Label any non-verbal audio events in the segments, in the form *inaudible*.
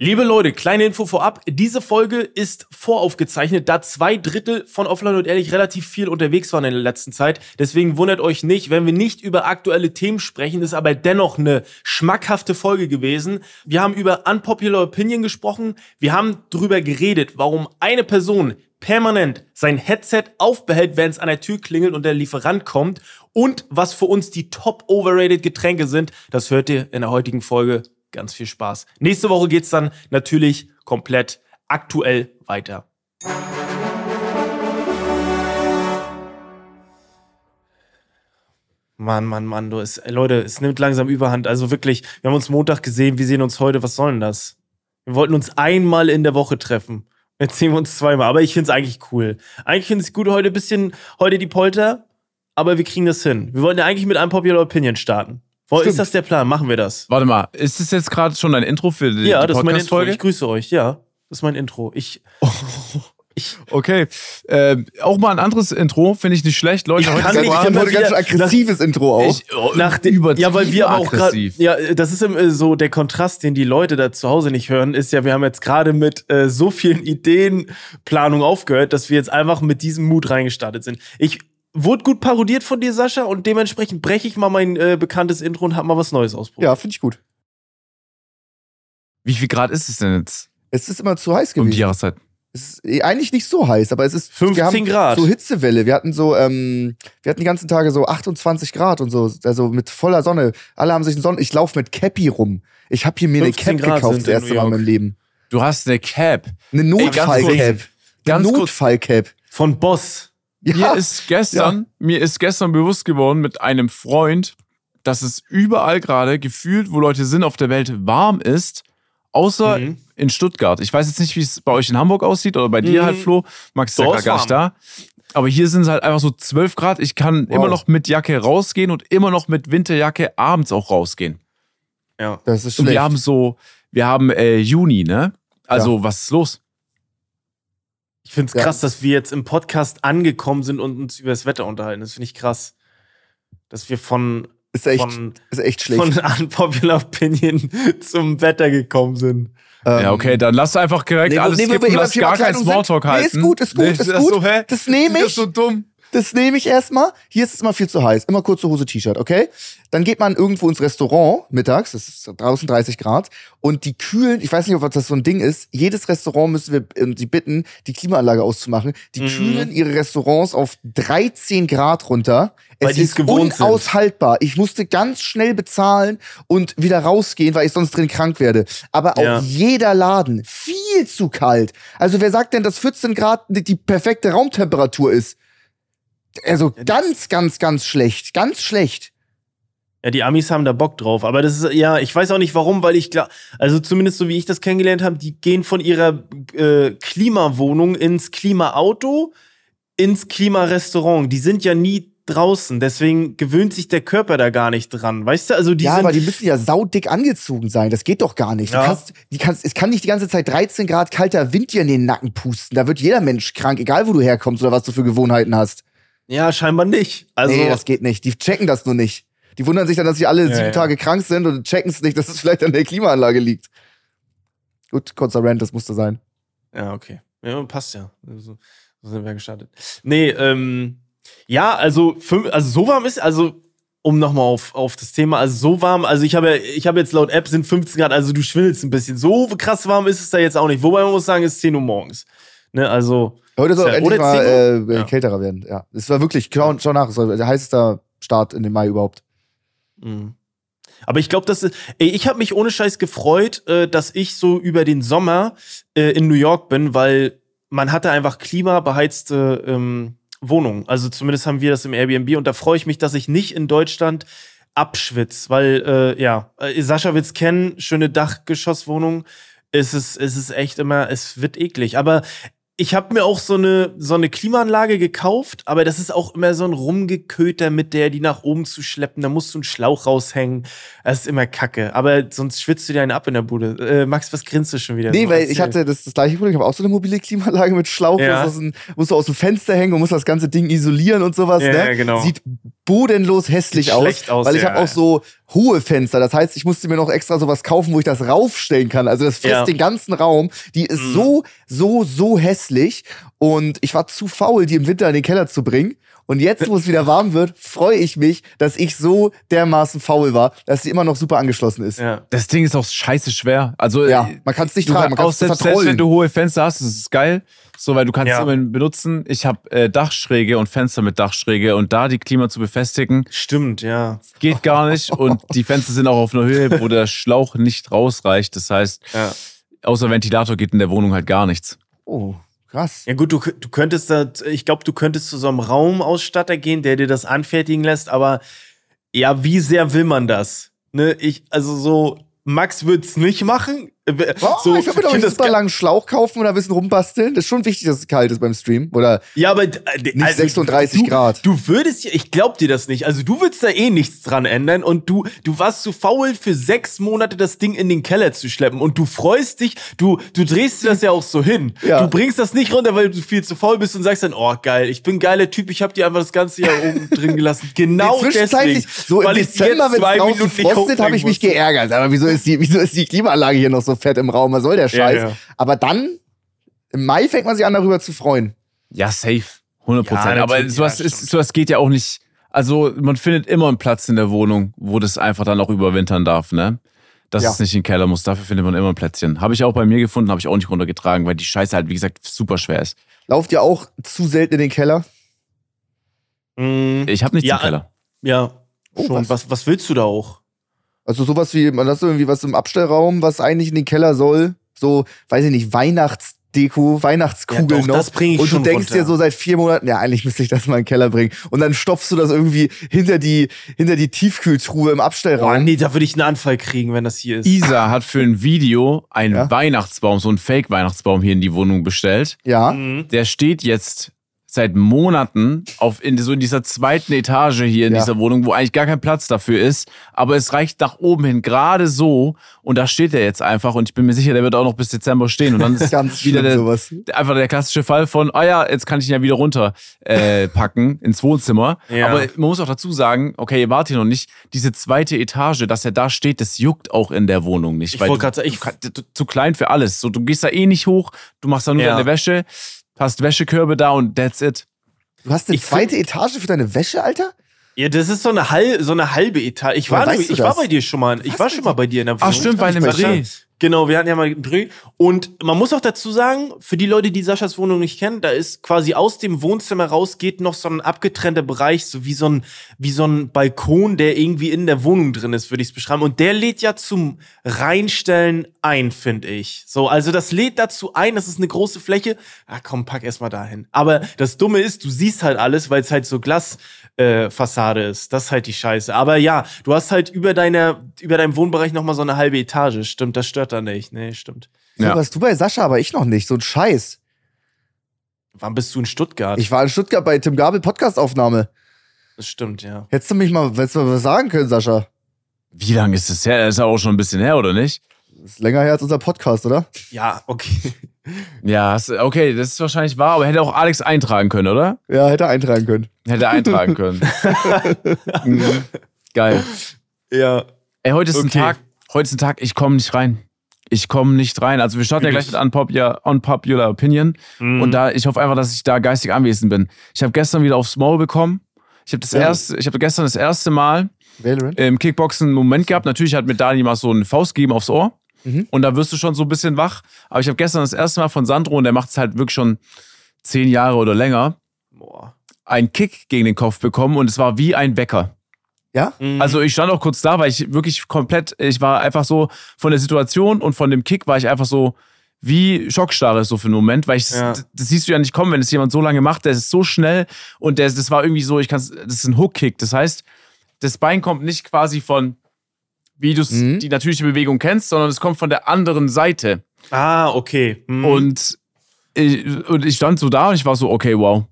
Liebe Leute, kleine Info vorab. Diese Folge ist voraufgezeichnet, da zwei Drittel von Offline und Ehrlich relativ viel unterwegs waren in der letzten Zeit. Deswegen wundert euch nicht, wenn wir nicht über aktuelle Themen sprechen, ist aber dennoch eine schmackhafte Folge gewesen. Wir haben über Unpopular Opinion gesprochen. Wir haben darüber geredet, warum eine Person permanent sein Headset aufbehält, wenn es an der Tür klingelt und der Lieferant kommt. Und was für uns die top overrated Getränke sind, das hört ihr in der heutigen Folge ganz viel Spaß. Nächste Woche geht's dann natürlich komplett aktuell weiter. Mann, Mann, Mann, du, es, Leute, es nimmt langsam Überhand. Also wirklich, wir haben uns Montag gesehen, wir sehen uns heute. Was soll denn das? Wir wollten uns einmal in der Woche treffen. Jetzt sehen wir uns zweimal. Aber ich finde es eigentlich cool. Eigentlich finde ich es gut, heute ein bisschen, heute die Polter. Aber wir kriegen das hin. Wir wollten ja eigentlich mit einem Popular Opinion starten. Wo ist das der Plan? Machen wir das? Warte mal, ist das jetzt gerade schon dein Intro für die, ja, die das ist mein Intro. Podcast-Folge? Ich grüße euch. Ja, das ist mein Intro. Ich, *laughs* ich Okay. Äh, auch mal ein anderes Intro, finde ich nicht schlecht. Leute, Ich heute kann ist nicht, Ich heute ganz aggressives Intro auch. Ich, oh, nach dem, übertrieben ja, weil wir aber auch gerade, aggressiv. ja, das ist äh, so der Kontrast, den die Leute da zu Hause nicht hören, ist ja, wir haben jetzt gerade mit äh, so vielen Ideenplanung aufgehört, dass wir jetzt einfach mit diesem Mut reingestartet sind. Ich wurde gut parodiert von dir, Sascha, und dementsprechend breche ich mal mein äh, bekanntes Intro und hab mal was Neues ausprobiert. Ja, finde ich gut. Wie viel Grad ist es denn jetzt Es ist immer zu heiß um die gewesen. Jahreszeit? es ist eh eigentlich nicht so heiß, aber es ist 15 wir haben Grad. So Hitzewelle. Wir hatten so, ähm, wir hatten die ganzen Tage so 28 Grad und so, also mit voller Sonne. Alle haben sich einen Sonnen. Ich laufe mit Cappy rum. Ich habe hier mir eine 15 Cap Grad gekauft das erste Mal in meinem Leben. Du hast eine Cap. Eine Notfallcap. Eine. Notfallcap. Von Boss. Ja. Mir ist gestern, mir ist gestern bewusst geworden mit einem Freund, dass es überall gerade gefühlt, wo Leute sind auf der Welt, warm ist, außer Mhm. in Stuttgart. Ich weiß jetzt nicht, wie es bei euch in Hamburg aussieht oder bei dir Mhm. halt, Flo. Max ist ja gar nicht da. Aber hier sind es halt einfach so 12 Grad. Ich kann Wow. immer noch mit Jacke rausgehen und immer noch mit Winterjacke abends auch rausgehen. Ja. Das ist Und schlecht. wir haben so, wir haben äh, Juni, ne? Also, was ist los? Ich finde es Ja. krass, dass wir jetzt im Podcast angekommen sind und uns über das Wetter unterhalten. Das finde ich krass. Dass wir von, ist echt, von, ist echt schlecht. von Unpopular Opinion *laughs* zum Wetter gekommen sind. Ähm, ja, okay, dann lass einfach direkt nee, alles nee, skippen, wir lass gar keinen sind. Smalltalk Nee, halten. ist gut, ist gut, Nee, ist das gut. So, hä? Das nehme Das ich. ist so dumm. Das nehme ich erstmal. Hier ist es immer viel zu heiß. Immer kurze Hose, T-Shirt, okay? Dann geht man irgendwo ins Restaurant mittags, das ist draußen 30 Grad, und die kühlen, ich weiß nicht, ob das so ein Ding ist, jedes Restaurant müssen wir ähm, die bitten, die Klimaanlage auszumachen. Die Mhm. kühlen ihre Restaurants auf 13 Grad runter. Weil es ist gewohnt sind. unaushaltbar. Ich musste ganz schnell bezahlen und wieder rausgehen, weil ich sonst drin krank werde. Aber auch Ja. jeder Laden viel zu kalt. Also wer sagt denn, dass 14 Grad die perfekte Raumtemperatur ist? Also ganz, ganz, ganz schlecht. Ganz schlecht. Ja, die Amis haben da Bock drauf. Aber das ist, ja, ich weiß auch nicht warum, weil ich glaube, also zumindest so wie ich das kennengelernt habe, die gehen von ihrer äh, Klimawohnung ins Klimaauto, ins Klimarestaurant. Die sind ja nie draußen. Deswegen gewöhnt sich der Körper da gar nicht dran. Weißt du, also die ja, aber die müssen ja saudick angezogen sein. Das geht doch gar nicht. Ja. Du kannst, die kannst, es kann nicht die ganze Zeit 13 Grad kalter Wind dir in den Nacken pusten. Da wird jeder Mensch krank, egal wo du herkommst oder was du für Gewohnheiten hast. Ja, scheinbar nicht. Also, nee, das geht nicht. Die checken das nur nicht. Die wundern sich dann, dass sie alle Ja, sieben ja. Tage krank sind und checken es nicht, dass es vielleicht an der Klimaanlage liegt. Gut, kurzer Rant, das musste sein. Ja, okay. Ja, passt ja. So, so sind wir gestartet. Nee, ähm, ja, also, fünf, also so warm ist, also, um nochmal auf, auf das Thema, also so warm, also ich habe ja- ich habe jetzt laut App sind 15 Grad, also du schwindelst ein bisschen. So krass warm ist es da jetzt auch nicht. Wobei man muss sagen, es ist 10 Uhr morgens. Ne, also, Heute soll Ja, endlich mal 10 äh, Ja. kälterer werden. Ja, es war wirklich, schau, schau nach, es war der heißeste Start in den Mai überhaupt. Mhm. Aber ich glaube, dass ey, ich habe mich ohne Scheiß gefreut, äh, dass ich so über den Sommer äh, in New York bin, weil man hatte einfach klimabeheizte ähm, Wohnungen. Also zumindest haben wir das im Airbnb und da freue ich mich, dass ich nicht in Deutschland abschwitz, weil äh, ja, äh, Sascha wird's kennen, schöne Dachgeschosswohnung. Es ist, es ist echt immer, es wird eklig. Aber ich habe mir auch so eine, so eine Klimaanlage gekauft, aber das ist auch immer so ein Rumgeköter mit der, die nach oben zu schleppen. Da musst du einen Schlauch raushängen. Das ist immer kacke. Aber sonst schwitzt du dir einen ab in der Bude. Äh, Max, was grinst du schon wieder? Nee, so? weil ich Erzähl. hatte das, das gleiche Problem. Ich habe auch so eine mobile Klimaanlage mit Schlauch, Ja. musst, du aus dem, musst du aus dem Fenster hängen und musst das ganze Ding isolieren und sowas. Ja, ne? ja, genau. Sieht bodenlos hässlich aus, aus, weil ich ja, habe auch so hohe Fenster. Das heißt, ich musste mir noch extra sowas kaufen, wo ich das raufstellen kann. Also das frisst Ja. den ganzen Raum. Die ist Mhm. so, so, so hässlich. Und ich war zu faul, die im Winter in den Keller zu bringen. Und jetzt, wo es wieder warm wird, freue ich mich, dass ich so dermaßen faul war, dass sie immer noch super angeschlossen ist. Ja. Das Ding ist auch scheiße schwer. Also, Ja, äh, man kann es nicht du tragen, man auch selbst, selbst wenn du hohe Fenster hast, das ist geil. So, weil du kannst Ja. es immer benutzen. Ich habe äh, Dachschräge und Fenster mit Dachschräge und da die Klima zu befestigen, Stimmt, ja. geht gar nicht. und die Fenster sind auch auf einer Höhe, wo der Schlauch nicht rausreicht. Das heißt, ja. außer Ventilator geht in der Wohnung halt gar nichts. Oh, krass. Ja gut, du, du könntest da, ich glaube, du könntest zu so einem Raumausstatter gehen, der dir das anfertigen lässt, aber ja, wie sehr will man das? Ne, ich, also so, Max wird's nicht machen. Oh, so, ich würde einen *laughs* super ge- langen Schlauch kaufen und da ein bisschen rumbasteln. Das ist schon wichtig, dass es kalt ist beim Stream. Oder Ja, aber äh, Nicht 36 du, Grad. Du würdest ja, ich glaub dir das nicht. Also du würdest da eh nichts dran ändern und du, du warst zu faul für sechs Monate das Ding in den Keller zu schleppen und du freust dich, du, du drehst dir das ja auch so hin. Ja. Du bringst das nicht runter, weil du viel zu faul bist und sagst dann, oh geil, ich bin ein geiler Typ, ich hab dir einfach das ganze Jahr oben *laughs* drin gelassen. Genau deswegen. so im Dezember, wenn zwei es draußen frostet, habe ich mich geärgert. Aber wieso ist, die, wieso ist die Klimaanlage hier noch so fett im Raum? Was soll der Scheiß? ja. Aber dann, im Mai fängt man sich an, darüber zu freuen. Ja, safe. 100 Prozent. Ja, Aber sowas, ja, ist, sowas geht ja auch nicht. Also, man findet immer einen Platz in der Wohnung, wo das einfach dann auch überwintern darf, ne? Dass Ja. es nicht in den Keller muss. Dafür findet man immer ein Plätzchen. Habe ich auch bei mir gefunden, habe ich auch nicht runtergetragen, weil die Scheiße halt, wie gesagt, super schwer ist. Lauft ihr auch zu selten in den Keller? Mm, Ich habe nichts Ja, im Keller. ja. Oh, Schon. was? Was, was willst du da auch? Also sowas wie, man hat irgendwie was im Abstellraum, was eigentlich in den Keller soll. So, weiß ich nicht, Weihnachtsdeko, Weihnachtskugeln Ja, doch, noch. das bring ich und du schon denkst runter. dir so seit vier Monaten, ja, eigentlich müsste ich das mal in den Keller bringen. Und dann stopfst du das irgendwie hinter die, hinter die Tiefkühltruhe im Abstellraum. nee, da würde ich einen Anfall kriegen, wenn das hier ist. Isa hat für ein Video einen Ja. Weihnachtsbaum, so einen Fake-Weihnachtsbaum hier in die Wohnung bestellt. Ja. Mhm. Der steht jetzt seit Monaten auf in so in dieser zweiten Etage hier in Ja. dieser Wohnung, wo eigentlich gar kein Platz dafür ist, aber es reicht nach oben hin gerade so und da steht er jetzt einfach und ich bin mir sicher, der wird auch noch bis Dezember stehen und dann *laughs* ist Ganz wieder der, sowas. einfach der klassische Fall von, ah ja, jetzt kann ich ihn ja wieder runter äh, packen ins Wohnzimmer. Ja. Aber man muss auch dazu sagen, okay, ihr wart hier noch nicht, diese zweite Etage, dass er da steht, das juckt auch in der Wohnung nicht. Ich weil wollte du- gerade sagen, ich- du du- zu klein für alles. So, du gehst da eh nicht hoch, du machst da nur Ja. deine Wäsche, hast Wäschekörbe da und that's it. Du hast eine Ich zweite Etage für deine Wäsche, Alter? Ja, das ist so eine, halb, so eine halbe Etage. Ich war, weißt nämlich- du ich war bei dir schon mal. Ich war schon mal bei dir in der Wohnung. Ach stimmt, bei einem. Dreh. Genau, wir hatten ja mal einen Dreh. Und man muss auch dazu sagen, für die Leute, die Saschas Wohnung nicht kennen, da ist quasi aus dem Wohnzimmer raus geht noch so ein abgetrennter Bereich, so wie so ein, wie so ein Balkon, der irgendwie in der Wohnung drin ist, würde ich es beschreiben. Und der lädt ja zum Reinstellen ein, finde ich. So, also das lädt dazu ein, das ist eine große Fläche. Ah, komm, pack erst mal dahin. Aber das Dumme ist, du siehst halt alles, weil es halt so Glasfassade äh, ist. Das ist halt die Scheiße. Aber ja, du hast halt über deiner, über deinem Wohnbereich noch mal so eine halbe Etage. Stimmt, das stört da nicht. Nee, stimmt. So Ja. warst du bei Sascha, aber ich noch nicht. So ein Scheiß. Wann bist du in Stuttgart? Ich war in Stuttgart bei Tim Gabel Podcastaufnahme. das stimmt, ja. Hättest du mich mal, hättest du mal was sagen können, Sascha? Wie lange ist das her? Das ist ja auch schon ein bisschen her, oder nicht? Das ist länger her als unser Podcast, oder? Ja, okay. *laughs* Ja, okay, das ist wahrscheinlich wahr, aber hätte auch Alex eintragen können, oder? Ja, hätte er eintragen können. Hätte er eintragen können. *laughs* Mhm. Geil. Ja. Ey, heute ist ein Okay. Tag, heute ist ein Tag, ich komme nicht rein. Ich komme nicht rein. Also wir starten ja gleich mit Unpopular, Unpopular Opinion. Mhm. Und da, ich hoffe einfach, dass ich da geistig anwesend bin. Ich habe gestern wieder aufs Maul bekommen. Ich habe das Ja. erste, ich habe gestern das erste Mal Valorant? im Kickboxen einen Moment gehabt. Natürlich hat mir Dani mal so eine Faust gegeben aufs Ohr. Mhm. Und da wirst du schon so ein bisschen wach. Aber ich habe gestern das erste Mal von Sandro, und der macht es halt wirklich schon zehn Jahre oder länger, Boah. einen Kick gegen den Kopf bekommen und es war wie ein Wecker. Ja? Mhm. Also ich stand auch kurz da, weil ich wirklich komplett, ich war einfach so von der Situation und von dem Kick war ich einfach so wie Schockstarre so für einen Moment, weil ich Ja. das, das siehst du ja nicht kommen, wenn es jemand so lange macht, der ist so schnell und der, das war irgendwie so, ich kann das ist ein Hook-Kick, das heißt, das Bein kommt nicht quasi von wie du Mhm. die natürliche Bewegung kennst, sondern es kommt von der anderen Seite. ah, okay. Mhm. Und, ich, und ich stand so da und ich war so, okay, wow.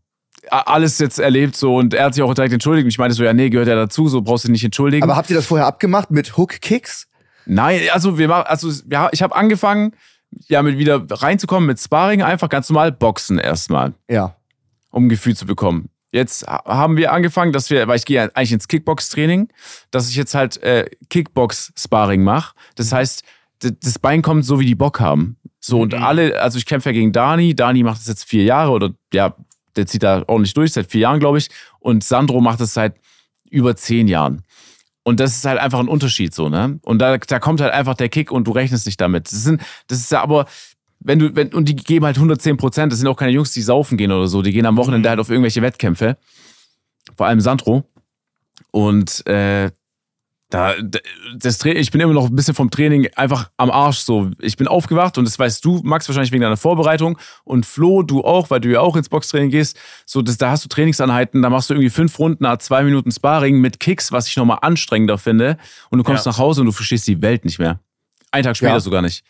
Alles jetzt erlebt so und er hat sich auch direkt entschuldigt. Ich meinte so, ja, nee, gehört ja dazu, so brauchst du dich nicht entschuldigen. Aber habt ihr das vorher abgemacht mit Hook-Kicks? Nein, also wir machen, also ja, ich habe angefangen, ja, mit wieder reinzukommen mit Sparring, einfach ganz normal Boxen erstmal, Ja. um ein Gefühl zu bekommen. Jetzt ha- haben wir angefangen, dass wir, weil ich gehe eigentlich ins Kickbox-Training, dass ich jetzt halt äh, Kickbox-Sparring mache. Das heißt, d- das Bein kommt so, wie die Bock haben. So, und Mhm. alle, also ich kämpfe ja gegen Dani. Dani macht das jetzt vier Jahre oder ja, der zieht da ordentlich durch, seit vier Jahren, glaube ich. Und Sandro macht das seit über zehn Jahren. Und das ist halt einfach ein Unterschied so, ne? Und da, da kommt halt einfach der Kick und du rechnest nicht damit. Das sind, das ist ja aber, wenn du, wenn, und die geben halt 110 Prozent, das sind auch keine Jungs, die saufen gehen oder so, die gehen am Wochenende halt auf irgendwelche Wettkämpfe. Vor allem Sandro. Und äh, da, das ich bin immer noch ein bisschen vom Training einfach am Arsch so. Ich bin aufgewacht und das weißt du, Max, wahrscheinlich wegen deiner Vorbereitung und Flo, du auch, weil du ja auch ins Boxtraining gehst. So, das, da hast du Trainingsanheiten, da machst du irgendwie fünf Runden, nach zwei Minuten Sparring mit Kicks, was ich nochmal anstrengender finde. Und du kommst Ja. nach Hause und du verstehst die Welt nicht mehr. Einen Tag später Ja. sogar nicht.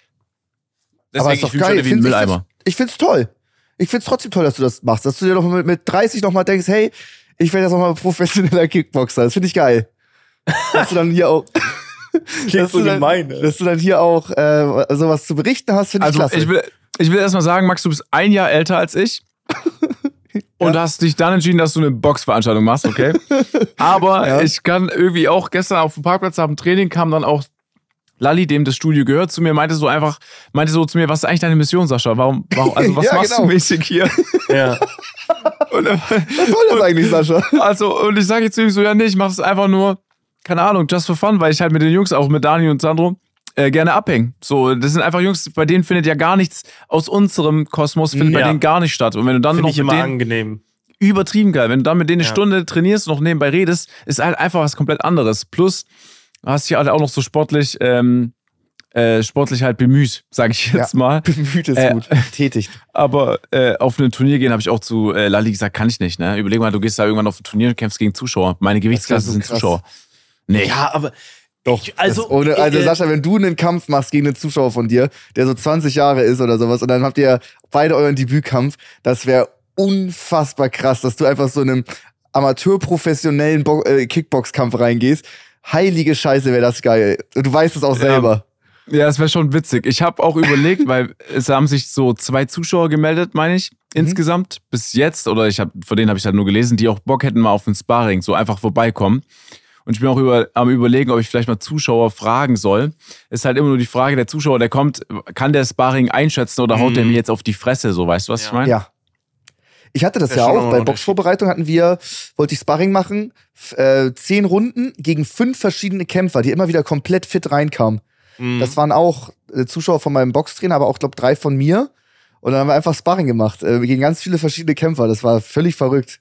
Aber ist doch ich geil. wie ein Find's- Mülleimer. Ich find's toll. Ich find's trotzdem toll, dass du das machst. Dass du dir doch mit, mit 30 noch mal denkst, hey, ich werde jetzt noch mal professioneller Kickboxer. Das finde ich geil. Dass du dann hier auch, *laughs* dass, so du dann, gemein, ey. dass du dann hier auch äh, sowas zu berichten hast, finde ich Also klasse. ich will, ich will erstmal sagen, Max, du bist ein Jahr älter als ich. *laughs* Und hast dich dann entschieden, dass du eine Boxveranstaltung machst, okay? *laughs* Aber Ja. ich kann irgendwie auch gestern auf dem Parkplatz nach dem Training kam dann auch Lali, dem das Studio gehört, zu mir, meinte so einfach, meinte so zu mir, was ist eigentlich deine Mission, Sascha? Warum, warum also was Ja, machst genau. du mäßig hier? Ja. Und, Was soll das eigentlich, Sascha? also, und ich sage jetzt zu ihm so, ja, nee, ich mach das einfach nur, keine Ahnung, just for fun, weil ich halt mit den Jungs, auch mit Dani und Sandro, äh, gerne abhängen. So, das sind einfach Jungs, bei denen findet ja gar nichts aus unserem Kosmos, findet bei Ja. denen gar nicht statt. Und wenn du dann Finde noch ich mit immer denen, angenehm. übertrieben geil, wenn du dann mit denen eine Ja. Stunde trainierst und noch nebenbei redest, ist halt einfach was komplett anderes. Plus, du hast dich halt auch noch so sportlich, ähm, äh, sportlich halt bemüht, sage ich jetzt Ja. mal. *laughs* Bemüht ist Äh, gut. *laughs* Tätigt. Aber äh, auf ein Turnier gehen habe ich auch zu äh, Lali gesagt, kann ich nicht. Ne? Überleg mal, du gehst da irgendwann auf ein Turnier und kämpfst gegen Zuschauer. Meine Gewichtsklasse sind krass. Zuschauer. Nee, Ja, aber Doch. Ich- also, das ohne, also äh, Sascha, wenn du einen Kampf machst gegen einen Zuschauer von dir, der so 20 Jahre ist oder sowas, und dann habt ihr beide euren Debütkampf, das wäre unfassbar krass, dass du einfach so in einem amateurprofessionellen Bo äh, Kickbox-Kampf reingehst. Heilige Scheiße, wäre das geil. Und du weißt es auch Ja. selber. Ja, es wäre schon witzig. Ich habe auch überlegt, weil es haben sich so zwei Zuschauer gemeldet, meine ich, insgesamt bis jetzt. Oder ich habe, von denen habe ich halt nur gelesen, die auch Bock hätten mal auf ein Sparring, so einfach vorbeikommen. Und ich bin auch über, am überlegen, ob ich vielleicht mal Zuschauer fragen soll. Ist halt immer nur die Frage, der Zuschauer, der kommt, kann der Sparring einschätzen oder haut der Mhm. mir jetzt auf die Fresse, so weißt du, was Ja. ich meine? Ja. Ich hatte das ja schon auch. Bei. Boxvorbereitung hatten wir, wollte ich Sparring machen, äh, zehn Runden gegen fünf verschiedene Kämpfer, die immer wieder komplett fit reinkamen. Mhm. Das waren auch äh, Zuschauer von meinem Boxtrainer, aber auch, glaube drei von mir. Und dann haben wir einfach Sparring gemacht äh, gegen ganz viele verschiedene Kämpfer. Das war völlig verrückt.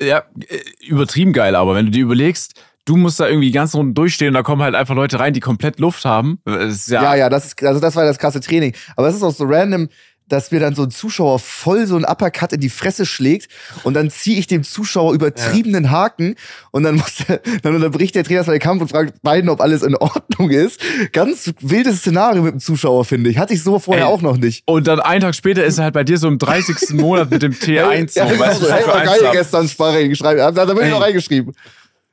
Ja, äh, übertrieben geil, aber wenn du dir überlegst, du musst da irgendwie ganzen Runden durchstehen und da kommen halt einfach Leute rein, die komplett Luft haben. Ist ja, Ja, ja, das ist, also das war das krasse Training. Aber es ist auch so random, dass mir dann so ein Zuschauer voll so ein Uppercut in die Fresse schlägt und dann ziehe ich dem Zuschauer übertriebenen Haken und dann muss der, *laughs* dann unterbricht der Trainer den Kampf und fragt beiden, ob alles in Ordnung ist. Ganz wildes Szenario mit dem Zuschauer, finde ich. Hatte ich so vorher Ey. auch noch nicht. Und dann einen Tag später ist er halt bei dir so im 30. *laughs* Monat mit dem T1. ja, so, genau weißt du, war eins geil ab. gestern Sparring. Da, bin ich noch reingeschrieben.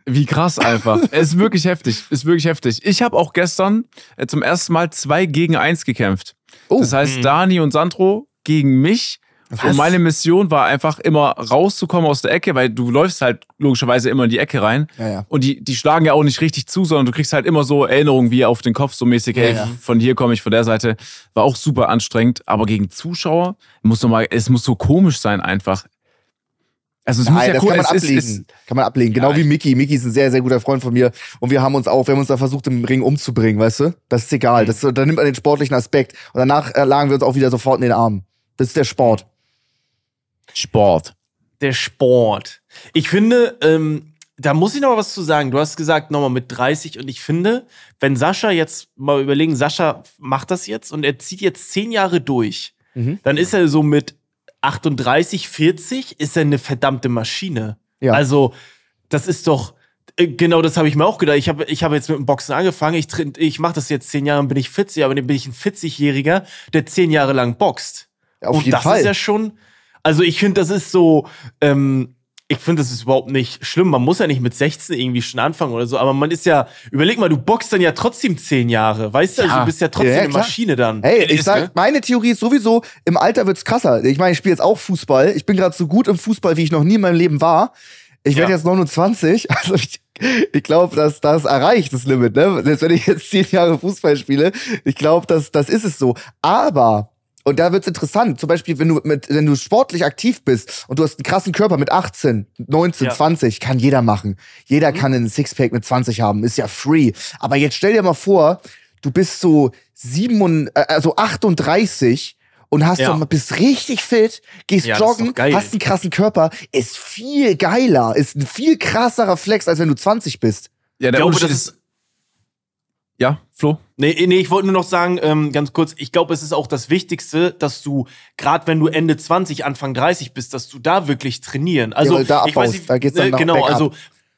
Wie krass einfach. *laughs* es ist wirklich heftig. Ist wirklich heftig. Ich habe auch gestern äh, zum ersten Mal zwei gegen eins gekämpft. Oh. Das heißt, Mhm. Dani und Sandro gegen mich. Und meine Mission war einfach immer rauszukommen aus der Ecke, weil du läufst halt logischerweise immer in die Ecke rein. Ja, ja. Und die, die schlagen ja auch nicht richtig zu, sondern du kriegst halt immer so Erinnerungen wie auf den Kopf, so mäßig, hey, Ja, ja. von hier komme ich, von der Seite. War auch super anstrengend, aber gegen Zuschauer muss noch mal, es muss so komisch sein einfach. Also es muss Nein, ja das cool, kann man es ist- ablegen. es- kann man ablegen. Genau Ja, wie Mickey. Mickey ist ein sehr, sehr guter Freund von mir. Und wir haben uns auch, wir haben uns da versucht, im Ring umzubringen, weißt du? Das ist egal. Mhm. Das, da nimmt man den sportlichen Aspekt. Und danach äh, lagen wir uns auch wieder sofort in den Armen. Das ist der Sport. Sport. der Sport. Ich finde, ähm, da muss ich noch mal was zu sagen. Du hast gesagt, nochmal mit 30 und ich finde, wenn Sascha jetzt mal überlegen, Sascha macht das jetzt und er zieht jetzt zehn Jahre durch, Mhm. dann ist er so mit 38, 40, ist er eine verdammte Maschine. Ja. Also, das ist doch, äh, genau das habe ich mir auch gedacht. Ich habe ich hab jetzt mit dem Boxen angefangen, ich, ich mache das jetzt zehn Jahre und bin ich 40, aber dann bin ich ein 40-Jähriger, der zehn Jahre lang boxt. Auf und jeden das Fall. ist ja schon, also ich finde, das ist so, ähm, ich finde, das ist überhaupt nicht schlimm. Man muss ja nicht mit 16 irgendwie schon anfangen oder so, aber man ist ja, überleg mal, du boxst dann ja trotzdem zehn Jahre, weißt du? Also, Ja. du bist ja trotzdem Ja, eine. Maschine dann. Hey, Ist, ich sag, ne? meine Theorie ist sowieso, im Alter wird's krasser. Ich meine, ich spiele jetzt auch Fußball. Ich bin gerade so gut im Fußball, wie ich noch nie in meinem Leben war. Ich werde Ja. jetzt 29. *laughs* Also ich, ich glaube, dass das erreicht das Limit. Ne? Selbst wenn ich jetzt zehn Jahre Fußball spiele, ich glaube, das, das ist es so. Aber und da wird's interessant. Zum Beispiel, wenn du mit, wenn du sportlich aktiv bist und du hast einen krassen Körper mit 18, 19, Ja. 20, kann jeder machen. Jeder kann einen Sixpack mit 20 haben, ist ja free. Aber jetzt stell dir mal vor, du bist so 7, äh, also 38 und hast Ja. so, bist richtig fit, gehst Ja, joggen, doch hast einen krassen Körper, ist viel geiler, ist ein viel krasserer Flex, als wenn du 20 bist. Ja, Ich der glaube, Unterschied das ist. Ja, Flo? nee, nee, ich wollte nur noch sagen, ähm, ganz kurz, ich glaube, es ist auch das Wichtigste, dass du, gerade wenn du Ende 20, Anfang 30 bist, dass du da wirklich trainieren. Also, weil da ich weiß abbaust, nicht, da geht's dann äh, nach- genau, also,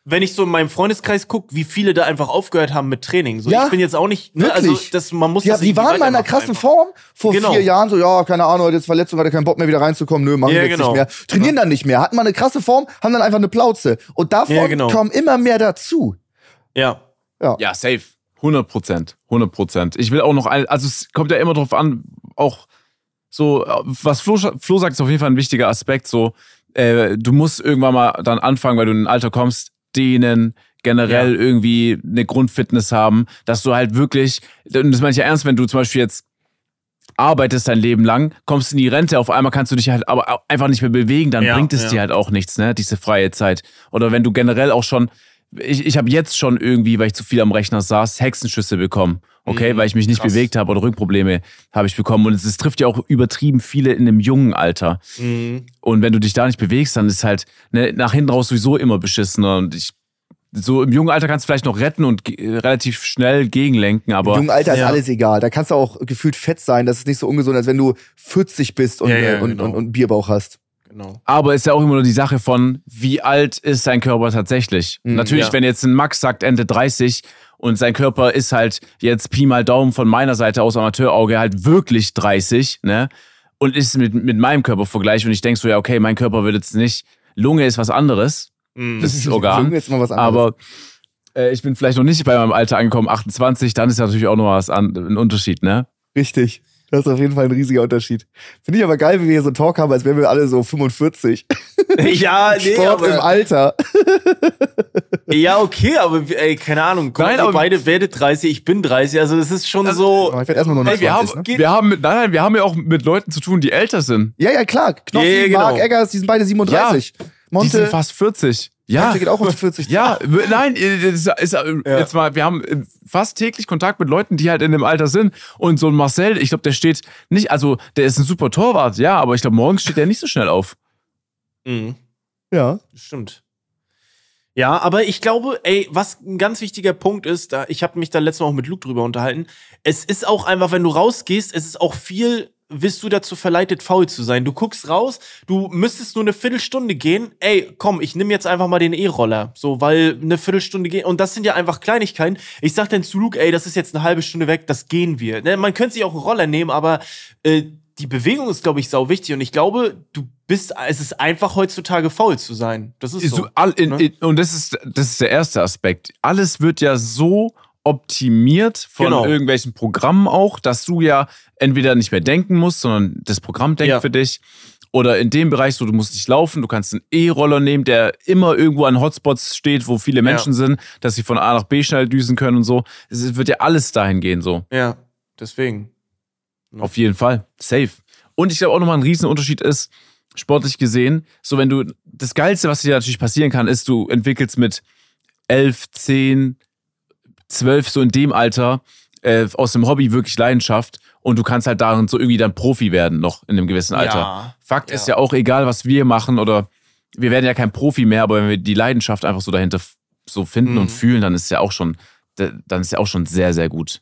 wenn ich so in meinem Freundeskreis gucke, wie viele da einfach aufgehört haben mit Training. So, Ja, ich bin jetzt auch nicht, ne, also, wirklich. das, man muss Ja, das die waren mal in einer krassen einfach. Form vor Genau. vier Jahren, so, ja, keine Ahnung, jetzt Verletzung, hatte keinen Bock mehr wieder reinzukommen, nö, machen Ja, wir jetzt genau. nicht mehr. Trainieren dann nicht mehr, hatten mal eine krasse Form, haben dann einfach eine Plauze. Und davon Ja, genau. kommen immer mehr dazu. Ja. Ja, safe. 100 Prozent. 100 Prozent. Ich will auch noch, ein, also es kommt ja immer drauf an, auch so, was Flo, Flo sagt, ist auf jeden Fall ein wichtiger Aspekt, so, äh, du musst irgendwann mal dann anfangen, weil du in ein Alter kommst, dehnen, generell Ja. irgendwie eine Grundfitness haben, dass du halt wirklich, und das meine ich ja ernst, wenn du zum Beispiel jetzt arbeitest dein Leben lang, kommst in die Rente, auf einmal kannst du dich halt aber einfach nicht mehr bewegen, dann Ja, bringt es ja. dir halt auch nichts, ne, diese freie Zeit. Oder wenn du generell auch schon, ich, ich habe jetzt schon irgendwie, weil ich zu viel am Rechner saß, Hexenschüsse bekommen, okay, Mhm, weil ich mich nicht krass. bewegt habe oder Rückprobleme habe ich bekommen. Und es, es trifft ja auch übertrieben viele in einem jungen Alter. Mhm. Und wenn du dich da nicht bewegst, dann ist halt ne, nach hinten raus sowieso immer beschissener. Und ich, so im jungen Alter kannst du vielleicht noch retten und ge- relativ schnell gegenlenken, Im aber jungen Alter ist Ja. alles egal. Da kannst du auch gefühlt fett sein. Das ist nicht so ungesund, als wenn du 40 bist und, Ja, ja, äh, und, genau. und, und Bierbauch hast. Genau. Aber ist ja auch immer nur die Sache von, wie alt ist sein Körper tatsächlich. Mhm, Natürlich, ja. wenn jetzt ein Max sagt Ende 30 und sein Körper ist halt jetzt Pi mal Daumen von meiner Seite aus Amateurauge halt wirklich 30, ne? Und ist mit, mit meinem Körper vergleicht und ich denk so, ja, okay, mein Körper wird jetzt nicht, Lunge ist was anderes, Mhm. das ist Organ, Junge ist mal was anderes. aber äh, ich bin vielleicht noch nicht bei meinem Alter angekommen, 28, dann ist natürlich auch noch was an, ein Unterschied, ne? Richtig. Das ist auf jeden Fall ein riesiger Unterschied. Finde ich aber geil, wie wir hier so einen Talk haben, als wären wir alle so 45. *laughs* ja, *laughs* nee, Sport im aber, Alter. *laughs* ja, okay, aber ey, keine Ahnung. Guck, Nein, ihr aber- beide werdet 30, ich bin 30, also das ist schon so. Aber ich werde erstmal nur noch Ey, wir 20, haben, ne? wir haben mit, nein, nein, wir haben ja auch mit Leuten zu tun, die älter sind. Ja, ja, klar. Knossi, Ja, ja, genau. Mark Eggers, die sind beide 37. Die Monte, sind fast 40. Ja. Monte geht auch auf die 40. Ja, nein, äh, ist, ist, äh, jetzt mal, wir haben äh, fast täglich Kontakt mit Leuten, die halt in dem Alter sind. Und so ein Marcel, ich glaube, der steht nicht, also der ist ein super Torwart, ja, aber ich glaube, morgens steht der nicht so schnell auf. Mhm. Ja. Stimmt. Ja, aber ich glaube, ey, was ein ganz wichtiger Punkt ist, da ich habe mich da letztes Mal auch mit Luke drüber unterhalten. Es ist auch einfach, wenn du rausgehst, es ist auch viel, wirst du dazu verleitet, faul zu sein. Du guckst raus, du müsstest nur eine Viertelstunde gehen. Ey, komm, ich nehme jetzt einfach mal den E-Roller, so, weil eine Viertelstunde gehen. Und das sind ja einfach Kleinigkeiten. Ich sag dann zu Luke, ey, das ist jetzt eine halbe Stunde weg, das gehen wir. Ne, man könnte sich auch einen Roller nehmen, aber äh, die Bewegung ist, glaube ich, sau wichtig. Und ich glaube, du bist, es ist einfach heutzutage faul zu sein. Das ist so. So, all, in, ne? in, und das ist, das ist der erste Aspekt. Alles wird ja so optimiert von Genau. irgendwelchen Programmen auch, dass du ja entweder nicht mehr denken musst, sondern das Programm denkt Ja. für dich. Oder in dem Bereich, so du musst nicht laufen, du kannst einen E-Roller nehmen, der immer irgendwo an Hotspots steht, wo viele Menschen sind, dass sie von A nach B schnell düsen können und so. Es wird ja alles dahin gehen, so. Ja, deswegen. Auf jeden Fall. Safe. Und ich glaube auch nochmal ein Riesenunterschied ist, sportlich gesehen, so wenn du, das Geilste, was dir natürlich passieren kann, ist, du entwickelst mit 11, 10, 12, so in dem Alter, äh, aus dem Hobby wirklich Leidenschaft und du kannst halt darin so irgendwie dann Profi werden, noch in einem gewissen Alter. Ja. Fakt Ja. ist ja auch egal, was wir machen oder wir werden ja kein Profi mehr, aber wenn wir die Leidenschaft einfach so dahinter so finden Mhm. und fühlen, dann ist ja auch schon, dann ist ja auch schon sehr, sehr gut.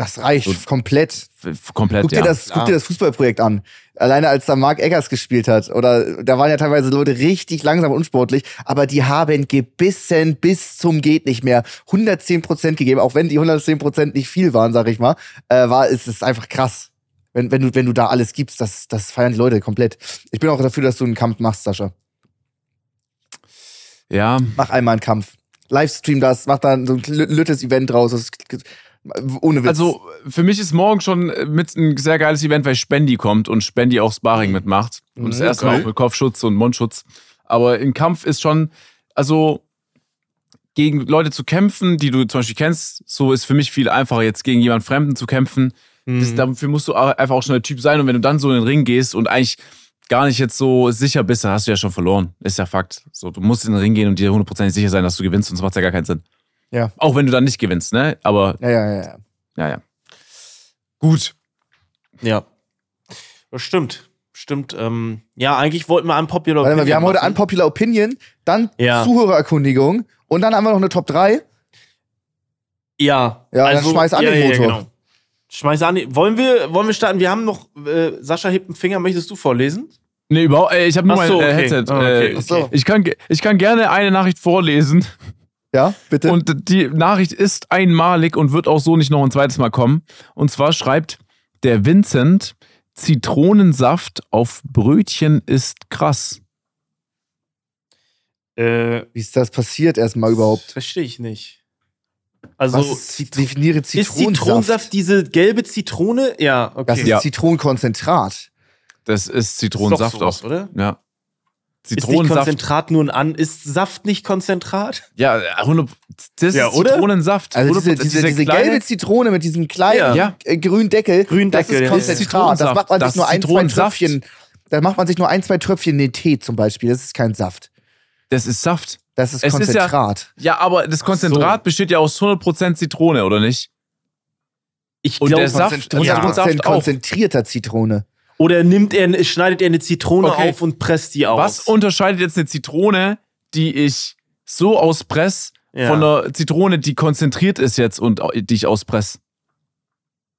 Das reicht So- komplett. Komplett, Guck dir, ja. das, guck dir das Fußballprojekt an. Alleine als da Mark Eggers gespielt hat, oder da waren ja teilweise Leute richtig langsam und unsportlich, aber die haben gebissen bis zum geht nicht mehr. 110 Prozent gegeben, auch wenn die 110 Prozent nicht viel waren, sag ich mal, äh, war es ist einfach krass. Wenn, wenn, du, wenn du da alles gibst, das, das feiern die Leute komplett. Ich bin auch dafür, dass du einen Kampf machst, Sascha. Ja, Mach einmal einen Kampf. Livestream das, mach dann so ein lü- lüttes Event draus. Das, ohne Witz. also für mich ist morgen schon äh, mit ein sehr geiles Event, weil Spendi kommt und Spendi auch Sparring mitmacht. Und das Mhm, erste Mal auch mit Kopfschutz und Mundschutz. Aber im Kampf ist schon, also gegen Leute zu kämpfen, die du zum Beispiel kennst, so ist für mich viel einfacher, jetzt gegen jemanden Fremden zu kämpfen. Mhm. Das, dafür musst du einfach auch schon der Typ sein. Und wenn du dann so in den Ring gehst und eigentlich gar nicht jetzt so sicher bist, dann hast du ja schon verloren. Ist ja Fakt. So, du musst in den Ring gehen und dir hundertprozentig sicher sein, dass du gewinnst, sonst macht ja gar keinen Sinn. Ja. Auch wenn du dann nicht gewinnst, ne? Aber ja, ja, ja, ja. ja, ja. Gut. Ja. Das stimmt. Stimmt. Ähm, ja, eigentlich wollten wir unpopular Warte mal, wir haben heute machen. Unpopular Opinion, dann Ja. Zuhörererkundigung und dann haben wir noch eine Top 3. Ja. Ja, dann schmeiß an ja, den ja, Motor. genau. Schmeiß an den. Wollen wir, wollen wir starten? Wir haben noch, äh, Sascha hebt einen Finger, möchtest du vorlesen? Nee, überhaupt, äh, ich habe nur mein äh. Headset. Okay. Äh, kann, ich kann gerne eine Nachricht vorlesen. Ja, bitte. Und die Nachricht ist einmalig und wird auch so nicht noch ein zweites Mal kommen. Und zwar schreibt der Vincent, Zitronensaft auf Brötchen ist krass. Äh, Wie ist das passiert erstmal überhaupt? verstehe ich nicht. Also, Was ist, Zit- definiere ist Zitronensaft. Zitronensaft diese gelbe Zitrone? Ja, okay. Das ist Ja. Zitronenkonzentrat. Das ist Ist doch Zitronensaft sowas, auch. oder? Ja. Ist nicht Zitronensaft. Konzentrat nur ein An? Ist Saft nicht Konzentrat? Ja, 100, das Ja, ist oder? Zitronensaft. Also diese, 100%, diese, diese kleine- gelbe Zitrone mit diesem kleinen Ja. äh, grünen Deckel, Grünen das Deckel, ist ja. Konzentrat. Das Zitronensaft. macht man Das sich nur ist ein, zwei Zitronensaft. Tröpfchen. Da macht man sich nur ein, zwei Tröpfchen in den Tee zum Beispiel. Das ist kein Saft. Das ist Saft. Das ist Es ist ja- Konzentrat. Ja, aber das Konzentrat besteht ja aus 100% Zitrone, oder nicht? Ich Und glaube, der Saft- Konzent- und ja. 100% auch. konzentrierter Zitrone. Oder nimmt er, schneidet er eine Zitrone Okay. auf und presst die aus? Was unterscheidet jetzt eine Zitrone, die ich so auspress, Ja. von einer Zitrone, die konzentriert ist jetzt und die ich auspress?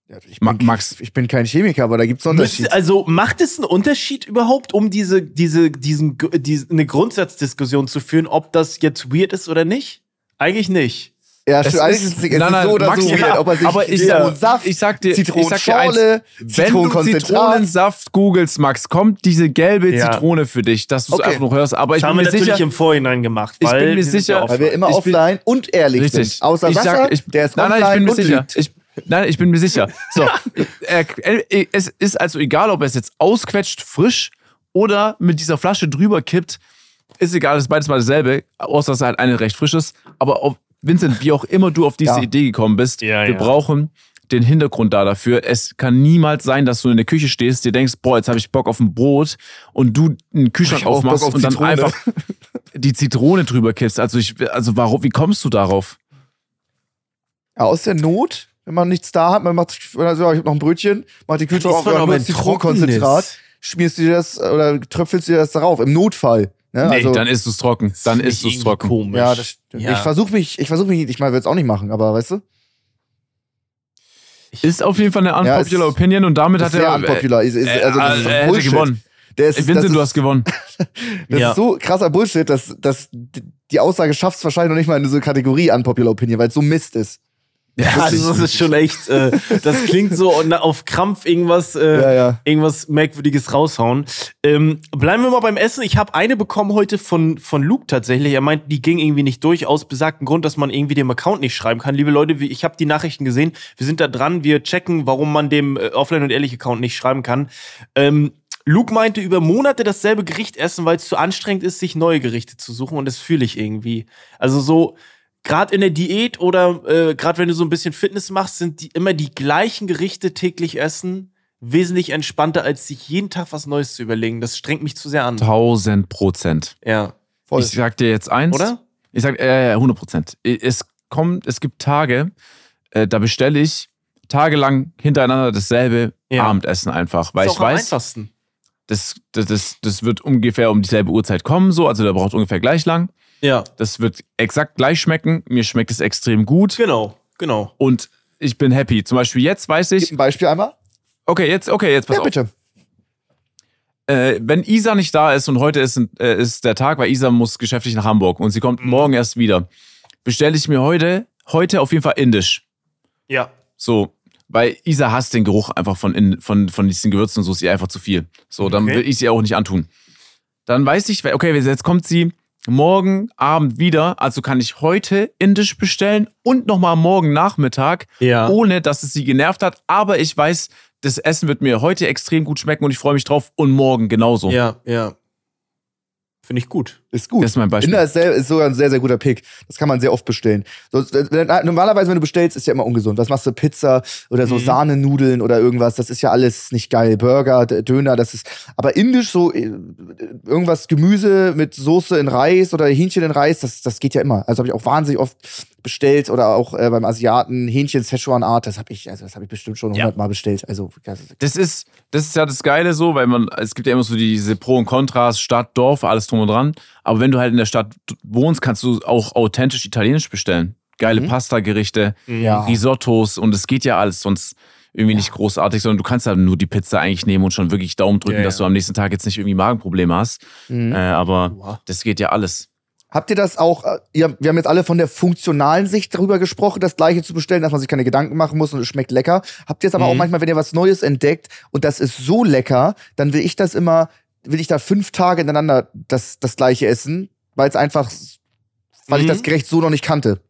Ja, ich, bin, Max. ich bin kein Chemiker, aber da gibt es einen Unterschied. Müsste, also macht es einen Unterschied überhaupt, um diese, diese, diesen, diese, eine Grundsatzdiskussion zu führen, ob das jetzt weird ist oder nicht? Eigentlich nicht. Ja, Es eigentlich ist- ist es, es nein, ist nein, so oder Max, so, ja, weird, ob er sich aber ich- Zitronensaft, Ich sag dir, ich sag dir eins, Zitronenschorle, wenn du Zitronenkonzentrat. Zitronensaft googelst, Max, kommt diese gelbe Ja. Zitrone für dich, dass du es Okay. einfach noch hörst. Aber ich das bin haben wir mir natürlich sicher, im Vorhinein gemacht. Ich weil bin mir sicher- Weil wir immer Ich bin- offline und ehrlich Richtig. sind. Außer ich Sascha, sag, ich, der ist nein, online nein, ich bin mir und sicher. Ich, nein, ich bin mir sicher. So, äh, *laughs* es ist also egal, ob er es jetzt ausquetscht, frisch oder mit dieser Flasche drüber kippt. Ist egal, es ist beides mal dasselbe, außer dass er halt eine recht frisch ist. Aber auf, Vincent, wie auch immer du auf diese Ja. Idee gekommen bist, Ja, wir ja. brauchen den Hintergrund da dafür. Es kann niemals sein, dass du in der Küche stehst, dir denkst, boah, jetzt habe ich Bock auf ein Brot und du einen Kühlschrank aufmachst auf und dann Zitrone. einfach die Zitrone drüber kippst. Also ich, also warum, wie kommst du darauf? Ja, aus der Not, wenn man nichts da hat, man macht, also, ich hab noch ein Brötchen, macht die Kühlschrank auf, nur Zitronenkonzentrat, schmierst du dir das oder tröpfelst dir das darauf, im Notfall. Ne? Nee, also, dann isst du es trocken. Dann du es trocken. Komisch. ja, das stimmt. Ja. Ich versuche mich, ich versuche mich, ich mal, würde es auch nicht machen, aber weißt du? Ist auf jeden Fall eine Ja, unpopular ist- Opinion und damit hat ist sehr er. unpopular. Ist, ist, Äh, also, das ist er hätte gewonnen. Der ist, Äh, Vincent, das du ist, hast gewonnen. *laughs* Das Ja. ist so krasser Bullshit, dass, dass die Aussage schafft es wahrscheinlich noch nicht mal in diese Kategorie Unpopular Opinion, weil es so Mist ist. Ja, also das ist schon echt, äh, das klingt so auf Krampf irgendwas, äh, Ja, ja. irgendwas Merkwürdiges raushauen. Ähm, bleiben wir mal beim Essen. Ich habe eine bekommen heute von, von Luke tatsächlich. Er meint, die ging irgendwie nicht durch, aus besagten Grund, dass man irgendwie dem Account nicht schreiben kann. Liebe Leute, ich habe die Nachrichten gesehen. Wir sind da dran, wir checken, warum man dem äh, Offline- und Ehrlich-Account nicht schreiben kann. Ähm, Luke meinte, über Monate dasselbe Gericht essen, weil es zu anstrengend ist, sich neue Gerichte zu suchen. Und das fühle ich irgendwie. Also so, gerade in der Diät oder äh, gerade wenn du so ein bisschen Fitness machst, sind die immer die gleichen Gerichte täglich essen wesentlich entspannter, als sich jeden Tag was Neues zu überlegen. Das strengt mich zu sehr an. 1000 Prozent. Ja. Voll. Ich sag dir jetzt eins. Oder? Ich sag, äh, 100 Prozent. Es kommt, es gibt Tage, äh, da bestelle ich tagelang hintereinander dasselbe Ja. Abendessen einfach, weil ist ich auch am weiß, einfachsten. das, das, das, das wird ungefähr um dieselbe Uhrzeit kommen, so, also der braucht ungefähr gleich lang. Ja. Das wird exakt gleich schmecken. Mir schmeckt es extrem gut Genau, genau. und ich bin happy. Zum Beispiel jetzt weiß Gib ich, ein Beispiel einmal. okay, jetzt, okay, jetzt pass ja, auf. bitte. Äh, wenn Isa nicht da ist und heute ist, äh, ist der Tag, weil Isa muss geschäftlich nach Hamburg und sie kommt Mhm. morgen erst wieder, bestelle ich mir heute, heute auf jeden Fall indisch. Ja. So, weil Isa hasst den Geruch einfach von, in, von, von diesen Gewürzen und so ist ihr einfach zu viel. So, dann Okay. will ich sie auch nicht antun. Dann weiß ich, okay, jetzt kommt sie morgen Abend wieder. Also kann ich heute indisch bestellen und nochmal morgen Nachmittag, Ja. ohne dass es sie genervt hat. Aber ich weiß, das Essen wird mir heute extrem gut schmecken und ich freue mich drauf und morgen genauso. Ja, ja. Finde ich gut. Ist gut. Das ist mein Beispiel. Inder ist, sehr, ist sogar ein sehr, sehr guter Pick. Das kann man sehr oft bestellen. So, wenn- normalerweise, wenn du bestellst, ist ja immer ungesund. Was machst du? Pizza oder so Mhm. Sahnenudeln oder irgendwas. Das ist ja alles nicht geil. Burger, Döner, das ist. Aber indisch, so äh, irgendwas Gemüse mit Soße in Reis oder Hähnchen in Reis, das, das geht ja immer. Also habe ich auch wahnsinnig oft bestellt oder auch äh, beim Asiaten Hähnchen Szechuan Art. Das habe ich, also das habe ich bestimmt schon Ja. hundertmal bestellt. Also das- Das ist, das ist ja das Geile so, weil man, es gibt ja immer so diese Pro und Kontras, Stadt, Dorf, alles drum und dran. Aber wenn du halt in der Stadt wohnst, kannst du auch authentisch italienisch bestellen. Geile Mhm. Pasta-Gerichte, Ja. Risottos und es geht ja alles sonst irgendwie nicht großartig, sondern du kannst halt nur die Pizza eigentlich nehmen und schon wirklich Daumen drücken, Ja, dass ja. du am nächsten Tag jetzt nicht irgendwie Magenprobleme hast. Mhm. Äh, aber Wow. das geht ja alles. Habt ihr das auch, äh, ihr, wir haben jetzt alle von der funktionalen Sicht darüber gesprochen, das gleiche zu bestellen, dass man sich keine Gedanken machen muss und es schmeckt lecker. Habt ihr es aber auch Mhm. manchmal, wenn ihr was Neues entdeckt und das ist so lecker, dann will ich das immer, will ich da fünf Tage hintereinander das, das gleiche essen, weil es einfach, weil ich Mhm. das Gericht so noch nicht kannte.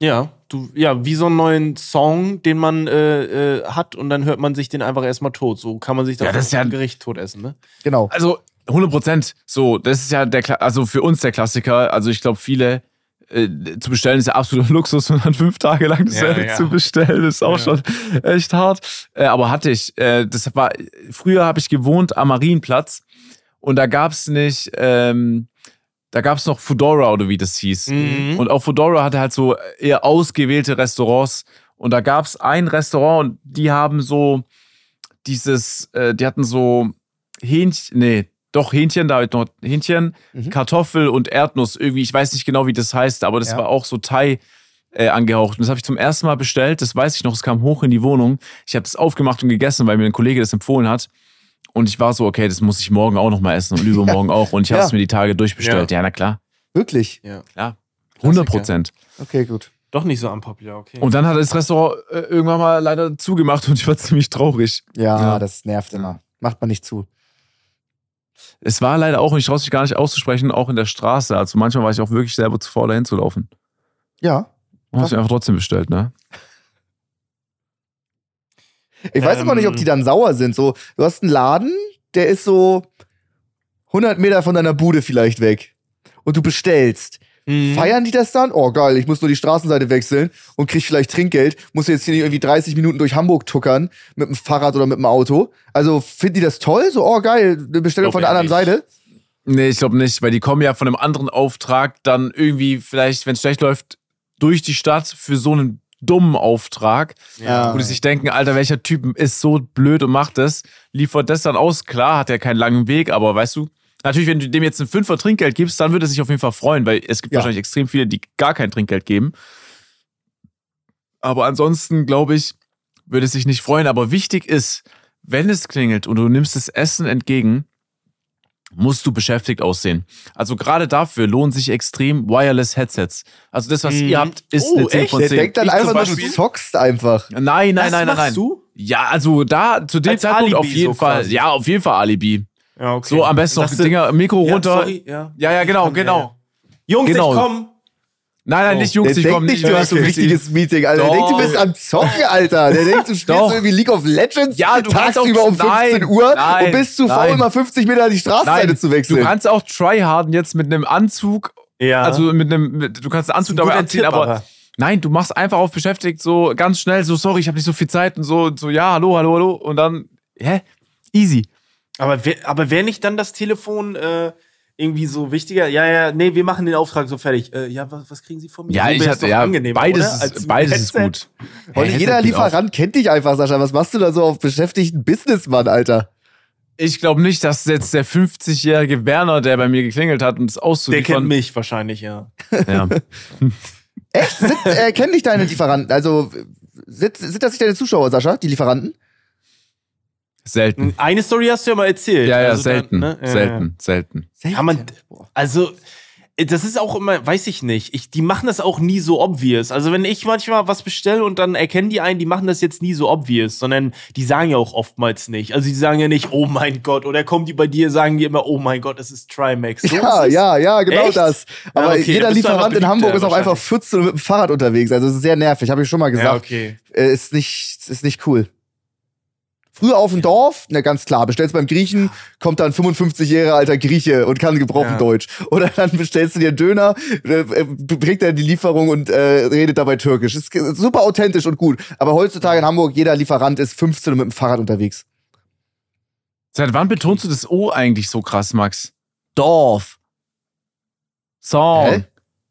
Ja, du, ja, wie so einen neuen Song, den man äh, äh, hat und dann hört man sich den einfach erstmal tot. So kann man sich Ja, das ist ja- ein Gericht tot essen, ne? Genau. Also 100 Prozent. So, das ist ja der, also für uns der Klassiker. Also ich glaube, viele äh, zu bestellen ist ja absoluter *laughs* Luxus und dann fünf Tage lang dasselbe Ja, ja. zu bestellen ist auch Ja. schon echt hart. Äh, aber hatte ich. Äh, das war früher habe ich gewohnt am Marienplatz und da gab's nicht. Ähm, da gab's noch Fedora oder wie das hieß. Mhm. Und auch Fedora hatte halt so eher ausgewählte Restaurants. Und da gab es ein Restaurant und die haben so dieses, äh, die hatten so Hähnchen, nee, doch Hähnchen, da halt noch Hähnchen, Mhm. Kartoffel und Erdnuss. Irgendwie, ich weiß nicht genau, wie das heißt, aber das Ja. war auch so Thai äh, angehaucht. Und das habe ich zum ersten Mal bestellt. Das weiß ich noch, es kam hoch in die Wohnung. Ich habe das aufgemacht und gegessen, weil mir ein Kollege das empfohlen hat. Und ich war so, okay, das muss ich morgen auch noch mal essen und übermorgen *laughs* auch. Und ich habe Ja. es mir die Tage durchbestellt. Ja, na klar. Wirklich? Ja. Klar. 100 Prozent. Okay, gut. Doch nicht so unpopular, okay. Und dann hat das Restaurant äh, irgendwann mal leider zugemacht und ich war *laughs* ziemlich traurig. Ja, Ja. das nervt immer. Macht man nicht zu. Es war leider auch, und ich traue mich gar nicht auszusprechen, auch in der Straße. Also manchmal war ich auch wirklich selber zu faul, dahin zu laufen. Ja. Und hab's mir einfach trotzdem bestellt, ne? Ich weiß aber nicht, ob Ähm. die dann sauer sind. So, du hast einen Laden, der ist so 100 Meter von deiner Bude vielleicht weg. Und du bestellst. Mhm. Feiern die das dann? Oh geil, ich muss nur die Straßenseite wechseln und krieg vielleicht Trinkgeld. Muss jetzt hier nicht irgendwie 30 Minuten durch Hamburg tuckern mit dem Fahrrad oder mit dem Auto. Also finden die das toll? So, oh geil, eine Bestellung von der anderen Seite? Nee, ich glaube nicht, weil die kommen ja von einem anderen Auftrag dann irgendwie vielleicht, wenn es schlecht läuft, durch die Stadt für so einen dummen Auftrag, Ja. wo die sich denken, Alter, welcher Typ ist so blöd und macht das, liefert das dann aus. Klar, hat er keinen langen Weg, aber weißt du, natürlich, wenn du dem jetzt ein Fünfer Trinkgeld gibst, dann würde er sich auf jeden Fall freuen, weil es gibt Ja. wahrscheinlich extrem viele, die gar kein Trinkgeld geben. Aber ansonsten, glaube ich, würde es sich nicht freuen. Aber wichtig ist, wenn es klingelt und du nimmst das Essen entgegen, musst du beschäftigt aussehen. Also gerade dafür lohnen sich extrem Wireless Headsets. Also das, was Mhm. ihr habt, ist Oh, eine 10 echt? von Der 10. denkt dann Ich einfach nur, du zockst einfach. Nein, nein, Das nein, nein, machst nein. du? Ja, also da, zu dem Als Zeitpunkt auf jeden so Fall. quasi. Ja, auf jeden Fall Alibi. Ja, okay. So am besten noch die Dinger, Mikro Ja, runter. sorry, ja. Ja, ja, genau, genau. Jungs, Genau. ich komm. Nein, nein, Oh. nicht Jungs, Der ich denkt komm nicht, du hast so ein richtiges Meeting, Alter. Der denkt, du Doch. bist am Zocken, Alter. Der denkt, du spielst Doch. irgendwie League of Legends Ja, du kannst tagsüber auch- um 15 nein, Uhr nein, und bist zu faul, mal 50 Meter die Straßenseite zu wechseln. du kannst auch tryharden jetzt mit einem Anzug, Ja. also mit einem, mit, du kannst ist Anzug dabei anziehen, Tipp, aber, aber- nein, du machst einfach auf beschäftigt, so ganz schnell, so sorry, ich habe nicht so viel Zeit und so, und so ja, hallo, hallo, hallo und dann, hä, easy. Aber wer, aber wäre nicht dann das Telefon äh, irgendwie so wichtiger? Ja, ja, nee, wir machen den Auftrag so fertig. Äh, ja, was, was kriegen Sie von mir? Ja, so ich hatte, doch ja, beides, ist, beides ist gut. Und Hä, jeder. Lieferant kennt dich einfach, Sascha. Was machst du da so auf beschäftigten Businessmann, Alter? Ich glaube nicht, dass jetzt der 50-jährige Werner, der bei mir geklingelt hat, um Der auszuliefern. kennt mich wahrscheinlich, ja. Ja. Echt? Sind, äh, kennen dich deine Lieferanten? Also, sind, sind das nicht deine Zuschauer, Sascha, die Lieferanten? Selten. Eine Story hast du ja mal erzählt. Ja, ja, Also dann, selten. ne? Ja, selten, selten. Ja, man, also, das ist auch immer, weiß ich nicht. Ich, die machen das auch nie so obvious. Also wenn ich manchmal was bestelle und dann erkennen die einen, die machen das jetzt nie so obvious, sondern die sagen ja auch oftmals nicht. Also die sagen ja nicht, oh mein Gott, oder kommen die bei dir, sagen die immer, oh mein Gott, es ist Trimax. So ja, ist ja, ja, genau Echt? das. Aber Ja, okay, jeder dann Lieferant in Hamburg ist auch einfach 14 mit dem Fahrrad unterwegs. Also es ist sehr nervig, habe ich schon mal gesagt. Ja, okay. Äh, ist nicht, ist nicht cool. Früher auf dem Dorf, na ganz klar, bestellst beim Griechen, kommt dann 55-jähriger alter Grieche und kann gebrochen Ja. Deutsch. Oder dann bestellst du dir einen Döner, äh, äh, bringt er die Lieferung und äh, redet dabei Türkisch. Ist super authentisch und gut. Aber heutzutage in Hamburg, jeder Lieferant ist 15 und mit dem Fahrrad unterwegs. Seit wann betonst du das O eigentlich so krass, Max? Dorf. Song. Hä?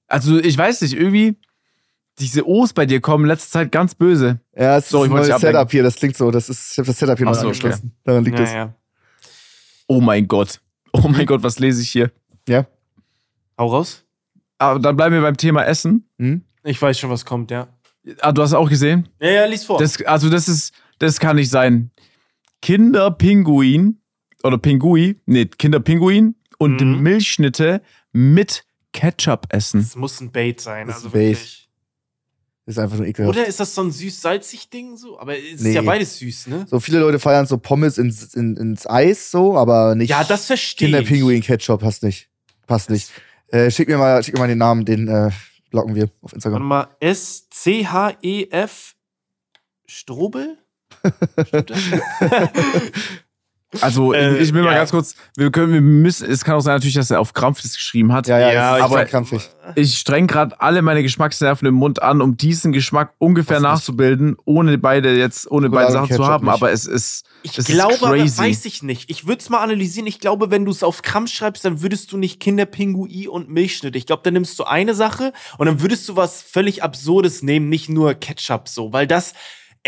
Also, ich weiß nicht, irgendwie, diese O's bei dir kommen in letzter Zeit ganz böse. Ja, es So, ist ich ein wollte neues. Setup hier, das klingt so. Das ist, ich habe das Setup hier Ach noch so, angeschlossen. Daran liegt Ja, es. ja. Oh mein Gott. Oh mein Gott, was lese ich hier? Ja. Hau raus. Aber dann bleiben wir beim Thema Essen. Hm? Ich weiß schon, was kommt, ja. Ah, du hast auch gesehen? Ja, ja, lies vor. Das, also, das ist, das kann nicht sein. Kinderpinguin oder Pingui, nee, Kinderpinguin und Mhm. Milchschnitte mit Ketchup essen. das muss ein Bait sein. Das ist Also ein Bait. Ist einfach nur ekelhaft. Oder ist das so ein süß-salzig Ding so? Aber es Nee. ist ja beides süß, ne? So viele Leute feiern so Pommes ins, in, ins Eis, so, aber nicht. Ja, das verstehe ich. Kinderpinguin-Ketchup passt nicht. Passt nicht. Äh, schick, mir mal, schick mir mal den Namen, den äh, blocken wir auf Warte Instagram. mal, S-C-H-E-F Strobel? *laughs* Stimmt das? *laughs* Also, Äh, ich will mal ja. ganz kurz, wir können, wir müssen, es kann auch sein natürlich, dass er auf Krampf das geschrieben hat. Ja, ja, Ja, aber- krampfig. Ich streng gerade alle meine Geschmacksnerven im Mund an, um diesen Geschmack ungefähr Was nicht? nachzubilden, ohne beide jetzt, ohne beide Schokolade Sachen zu haben. nicht. Aber es ist, Ich es glaube, ist aber crazy. weiß ich nicht. Ich würde es mal analysieren. Ich glaube, wenn du es auf Krampf schreibst, dann würdest du nicht Kinderpingui und Milchschnitt. Ich glaube, dann nimmst du eine Sache und dann würdest du was völlig Absurdes nehmen, nicht nur Ketchup so, weil das,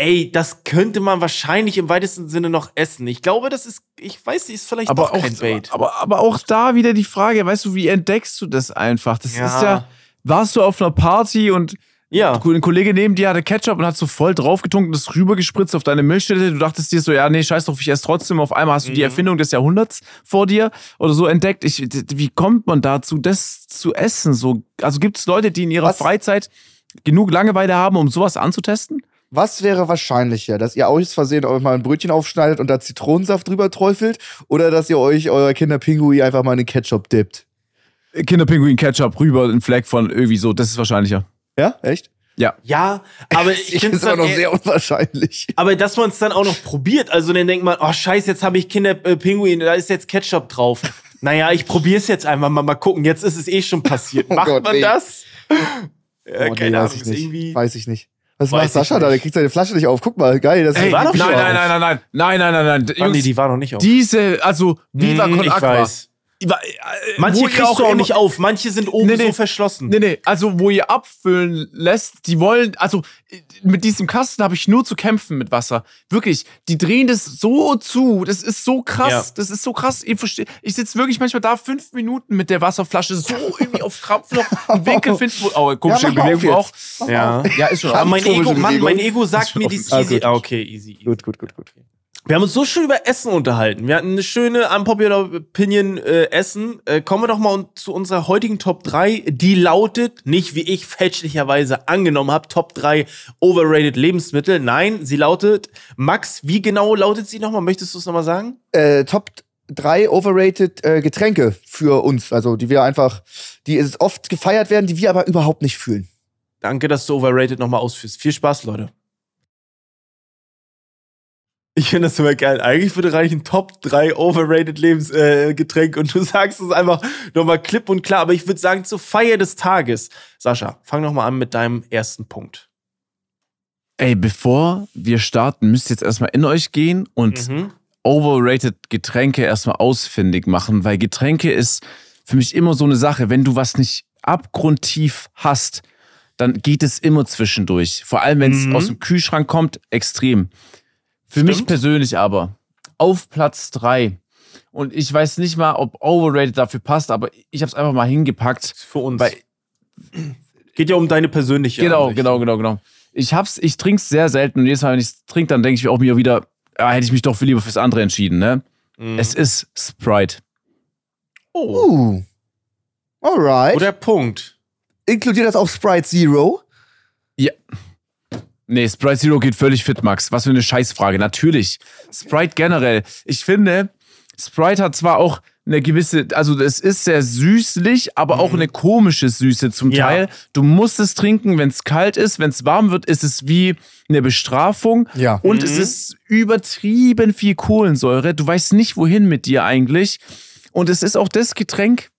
ey, das könnte man wahrscheinlich im weitesten Sinne noch essen. Ich glaube, das ist, ich weiß nicht, ist vielleicht aber auch, kein Bait. aber, aber auch da wieder die Frage, weißt du, wie entdeckst du das einfach? Das Ja. ist ja, warst du auf einer Party und Ja. ein Kollege neben dir hatte Ketchup und hat so voll draufgetunkt und das rübergespritzt auf deine Milchschnitte. Du dachtest dir so, ja, nee, scheiß drauf, ich esse trotzdem. Auf einmal hast du die Mhm. Erfindung des Jahrhunderts vor dir oder so entdeckt. Ich, wie kommt man dazu, das zu essen? So, also gibt es Leute, die in ihrer Was? Freizeit genug Langeweile haben, um sowas anzutesten? Was wäre wahrscheinlicher, dass ihr aus Versehen euch mal ein Brötchen aufschneidet und da Zitronensaft drüber träufelt oder dass ihr euch euer Kinderpingui einfach mal in den Ketchup dippt? Kinderpinguin Ketchup rüber, ein Fleck von irgendwie so, das ist wahrscheinlicher. Ja, echt? Ja, aber *laughs* ich finde ist aber noch sehr unwahrscheinlich. Aber dass man es dann auch noch probiert, also dann denkt man, oh scheiße, jetzt habe ich Kinderpinguin, da ist jetzt Ketchup drauf. *laughs* naja, ich probiere es jetzt einfach mal, mal gucken. Jetzt ist es eh schon passiert. Oh Macht Gott, man nee. das? Ja, Oh, nee, keine Ahnung, weiß ich ist nicht. irgendwie. Weiß ich nicht. Was Weiß macht ich Sascha da? Der kriegt seine Flasche nicht auf. Guck mal, geil. Das Ey, war doch Nein, nein, nein, nein, nein, nein, nein, nein, nein. Ah, nee, Jungs, die war noch nicht auf. diese, also Viva Hm, Con ich Aqua. weiß. Äh, Manche kriegst du auch nicht auf, manche sind oben Nee, nee. so verschlossen. Nee, nee, also wo ihr abfüllen lässt, die wollen, also mit diesem Kasten habe ich nur zu kämpfen mit Wasser. Wirklich, die drehen das so zu, das ist so krass, Ja. das ist so krass. Ihr versteht, ich sitze wirklich manchmal da fünf Minuten mit der Wasserflasche so *laughs* irgendwie auf Krampf noch einen Winkel finden, wo, oh, komische Ja, Bewegung auch. Ja. Ja, ist schon. Aber mein Ego, Mann, mein Ego sagt mir, die ist Ah, easy. gut. Ah, okay, easy. easy. Gut, gut, gut, gut. Wir haben uns so schön über Essen unterhalten. Wir hatten eine schöne Unpopular Opinion äh, Essen. Äh, kommen wir doch mal zu unserer heutigen Top 3. Die lautet, nicht wie ich fälschlicherweise angenommen habe, Top 3 overrated Lebensmittel. Nein, sie lautet, Max, wie genau lautet sie nochmal? Möchtest du es nochmal sagen? Äh, Top 3 overrated äh, Getränke für uns. Also, die wir einfach, die oft gefeiert werden, die wir aber überhaupt nicht fühlen. Danke, dass du overrated nochmal ausführst. Viel Spaß, Leute. Ich finde das super geil. Eigentlich würde reichen Top 3 overrated Lebensgetränke äh, und du *laughs* sagst es einfach nochmal klipp und klar. Aber ich würde sagen, zur Feier des Tages. Sascha, fang noch mal an mit deinem ersten Punkt. Ey, bevor wir starten, müsst ihr jetzt erstmal in euch gehen und Mhm. overrated Getränke erstmal ausfindig machen, weil Getränke ist für mich immer so eine Sache, wenn du was nicht abgrundtief hast, dann geht es immer zwischendurch. Vor allem, wenn es Mhm. aus dem Kühlschrank kommt, extrem. Für mich Stimmt. persönlich aber auf Platz drei Und ich weiß nicht mal, ob overrated dafür passt, aber ich habe es einfach mal hingepackt. Für uns. Weil, Geht ja um deine persönliche genau, Ansicht. genau, genau, genau. Ich hab's, ich trink's sehr selten und jedes Mal, wenn ich trinke, dann denke ich auch mir wieder, ah, hätte ich mich doch für lieber fürs andere entschieden, ne? Mhm. Es ist Sprite. oh. Uh. Alright. Oder Punkt. Inkludiert das auch Sprite Zero? Ja. Nee, Sprite Zero geht völlig fit, Max. Was für eine Scheißfrage. Natürlich. Sprite generell. Ich finde, Sprite hat zwar auch eine gewisse, also es ist sehr süßlich, aber auch eine komische Süße zum Ja. Teil. Du musst es trinken, wenn es kalt ist. Wenn es warm wird, ist es wie eine Bestrafung. Ja. Und es ist übertrieben viel Kohlensäure. Du weißt nicht, wohin mit dir eigentlich. Und es ist auch das Getränk,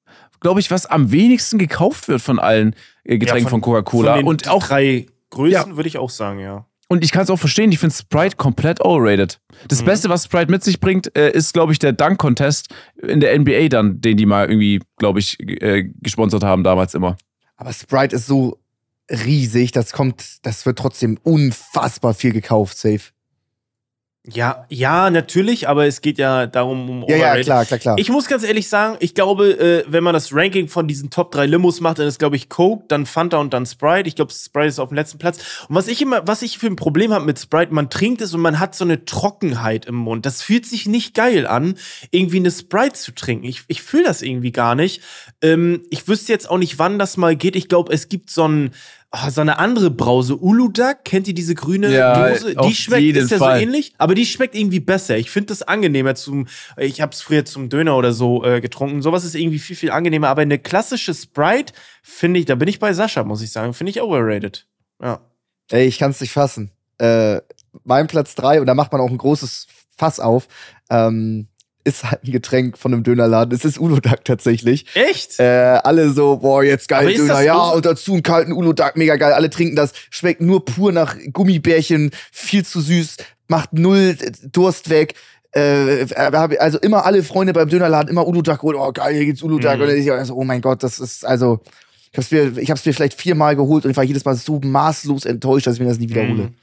glaube ich, was am wenigsten gekauft wird von allen äh, Getränken Ja, von, Coca-Cola. Von den Und auch drei Größen würde ich auch sagen, ja. und ich kann es auch verstehen, ich finde Sprite komplett overrated. Das Beste, was Sprite mit sich bringt, äh, ist, glaube ich, der Dunk-Contest in der NBA dann, den die mal irgendwie, glaube ich, äh, gesponsert haben damals immer. Aber Sprite ist so riesig, das kommt, das wird trotzdem unfassbar viel gekauft, safe. Ja, ja, natürlich, aber es geht ja darum, um Ja, ja, klar, klar, klar. Ich muss ganz ehrlich sagen, ich glaube, äh, wenn man das Ranking von diesen Top 3 Limos macht, dann ist, glaube ich, Coke, dann Fanta und dann Sprite. Ich glaube, Sprite ist auf dem letzten Platz. Und was ich immer, was ich für ein Problem habe mit Sprite, man trinkt es und man hat so eine Trockenheit im Mund. Das fühlt sich nicht geil an, irgendwie eine Sprite zu trinken. Ich, ich fühle das irgendwie gar nicht. Ähm, ich wüsste jetzt auch nicht, wann das mal geht. Ich glaube, es gibt so ein ah, so eine andere Brause, Uludag, kennt ihr diese grüne Ja, Dose? Die schmeckt, ist ja Fall. so ähnlich, aber die schmeckt irgendwie besser. Ich finde das angenehmer zum, ich habe es früher zum Döner oder so äh, getrunken. Sowas ist irgendwie viel, viel angenehmer. Aber eine klassische Sprite, finde ich, da bin ich bei Sascha, muss ich sagen, finde ich overrated. Ja. Ey, ich kann es nicht fassen. Äh, mein Platz drei und da macht man auch ein großes Fass auf, ähm, ist halt ein Getränk von einem Dönerladen. Es ist Uludag tatsächlich. Echt? Äh, alle so, boah, jetzt geil, Döner, ja, und dazu einen kalten Uludag, mega geil. Alle trinken das, schmeckt nur pur nach Gummibärchen, viel zu süß, macht null äh, Durst weg. Äh, haben also immer alle Freunde beim Dönerladen immer Uludag geholt, oh geil, hier gibt's Uludag. Mhm. Und ich so, oh mein Gott, das ist also, ich hab's mir, ich hab's mir vielleicht viermal geholt und ich war jedes Mal so maßlos enttäuscht, dass ich mir das nie wiederhole. Mhm.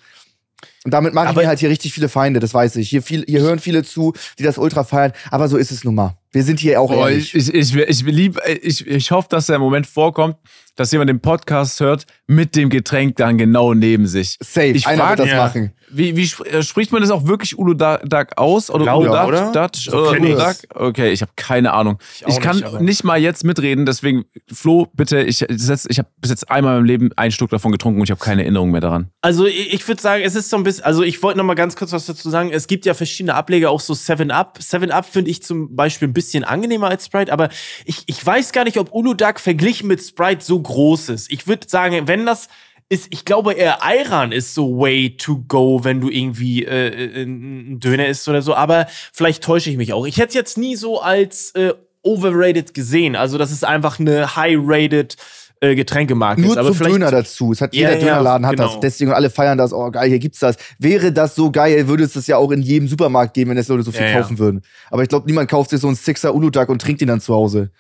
Und damit mache ich mir halt hier richtig viele Feinde, das weiß ich. Hier, viel, hier hören viele zu, die das ultra feiern, aber so ist es nun mal. Wir sind hier auch Boah, ehrlich. ich, ich, ich, ich, lieb, ich, ich hoffe, dass der Moment vorkommt, dass jemand den Podcast hört mit dem Getränk dann genau neben sich. Safe, Ich einer frag- wird das ja. machen. Wie, wie äh, spricht man das auch wirklich Uludag aus? Oder Uludag? oder? Dutch, So ich's. Uludag? Okay, ich habe keine Ahnung. Ich, auch kann nicht, nicht mal jetzt mitreden, deswegen, Flo, bitte, ich, setz- ich habe bis jetzt einmal im Leben einen Schluck davon getrunken und ich habe keine Erinnerung mehr daran. Also ich, ich würde sagen, es ist so ein bisschen, also ich wollte noch mal ganz kurz was dazu sagen. Es gibt ja verschiedene Ableger, auch so 7-Up. 7-Up finde ich zum Beispiel ein bisschen angenehmer als Sprite, aber ich, ich weiß gar nicht, ob Uludag verglichen mit Sprite so groß ist. Ich würde sagen, wenn das ist, ich glaube eher Ayran ist so way to go, wenn du irgendwie äh, äh, ein Döner isst oder so, aber vielleicht täusche ich mich auch. Ich hätte es jetzt nie so als äh, overrated gesehen. Also das ist einfach eine high-rated äh, Getränkemarke Nur ist. Aber zum vielleicht Döner dazu. Es hat jeder ja, Dönerladen hat genau. das. Deswegen alle feiern das. Oh geil, hier gibt's das. Wäre das so geil, würde es das ja auch in jedem Supermarkt geben, wenn es Leute so viel Ja, ja. kaufen würden. Aber ich glaube, niemand kauft sich so einen Sixer Uludag und trinkt ihn dann zu Hause.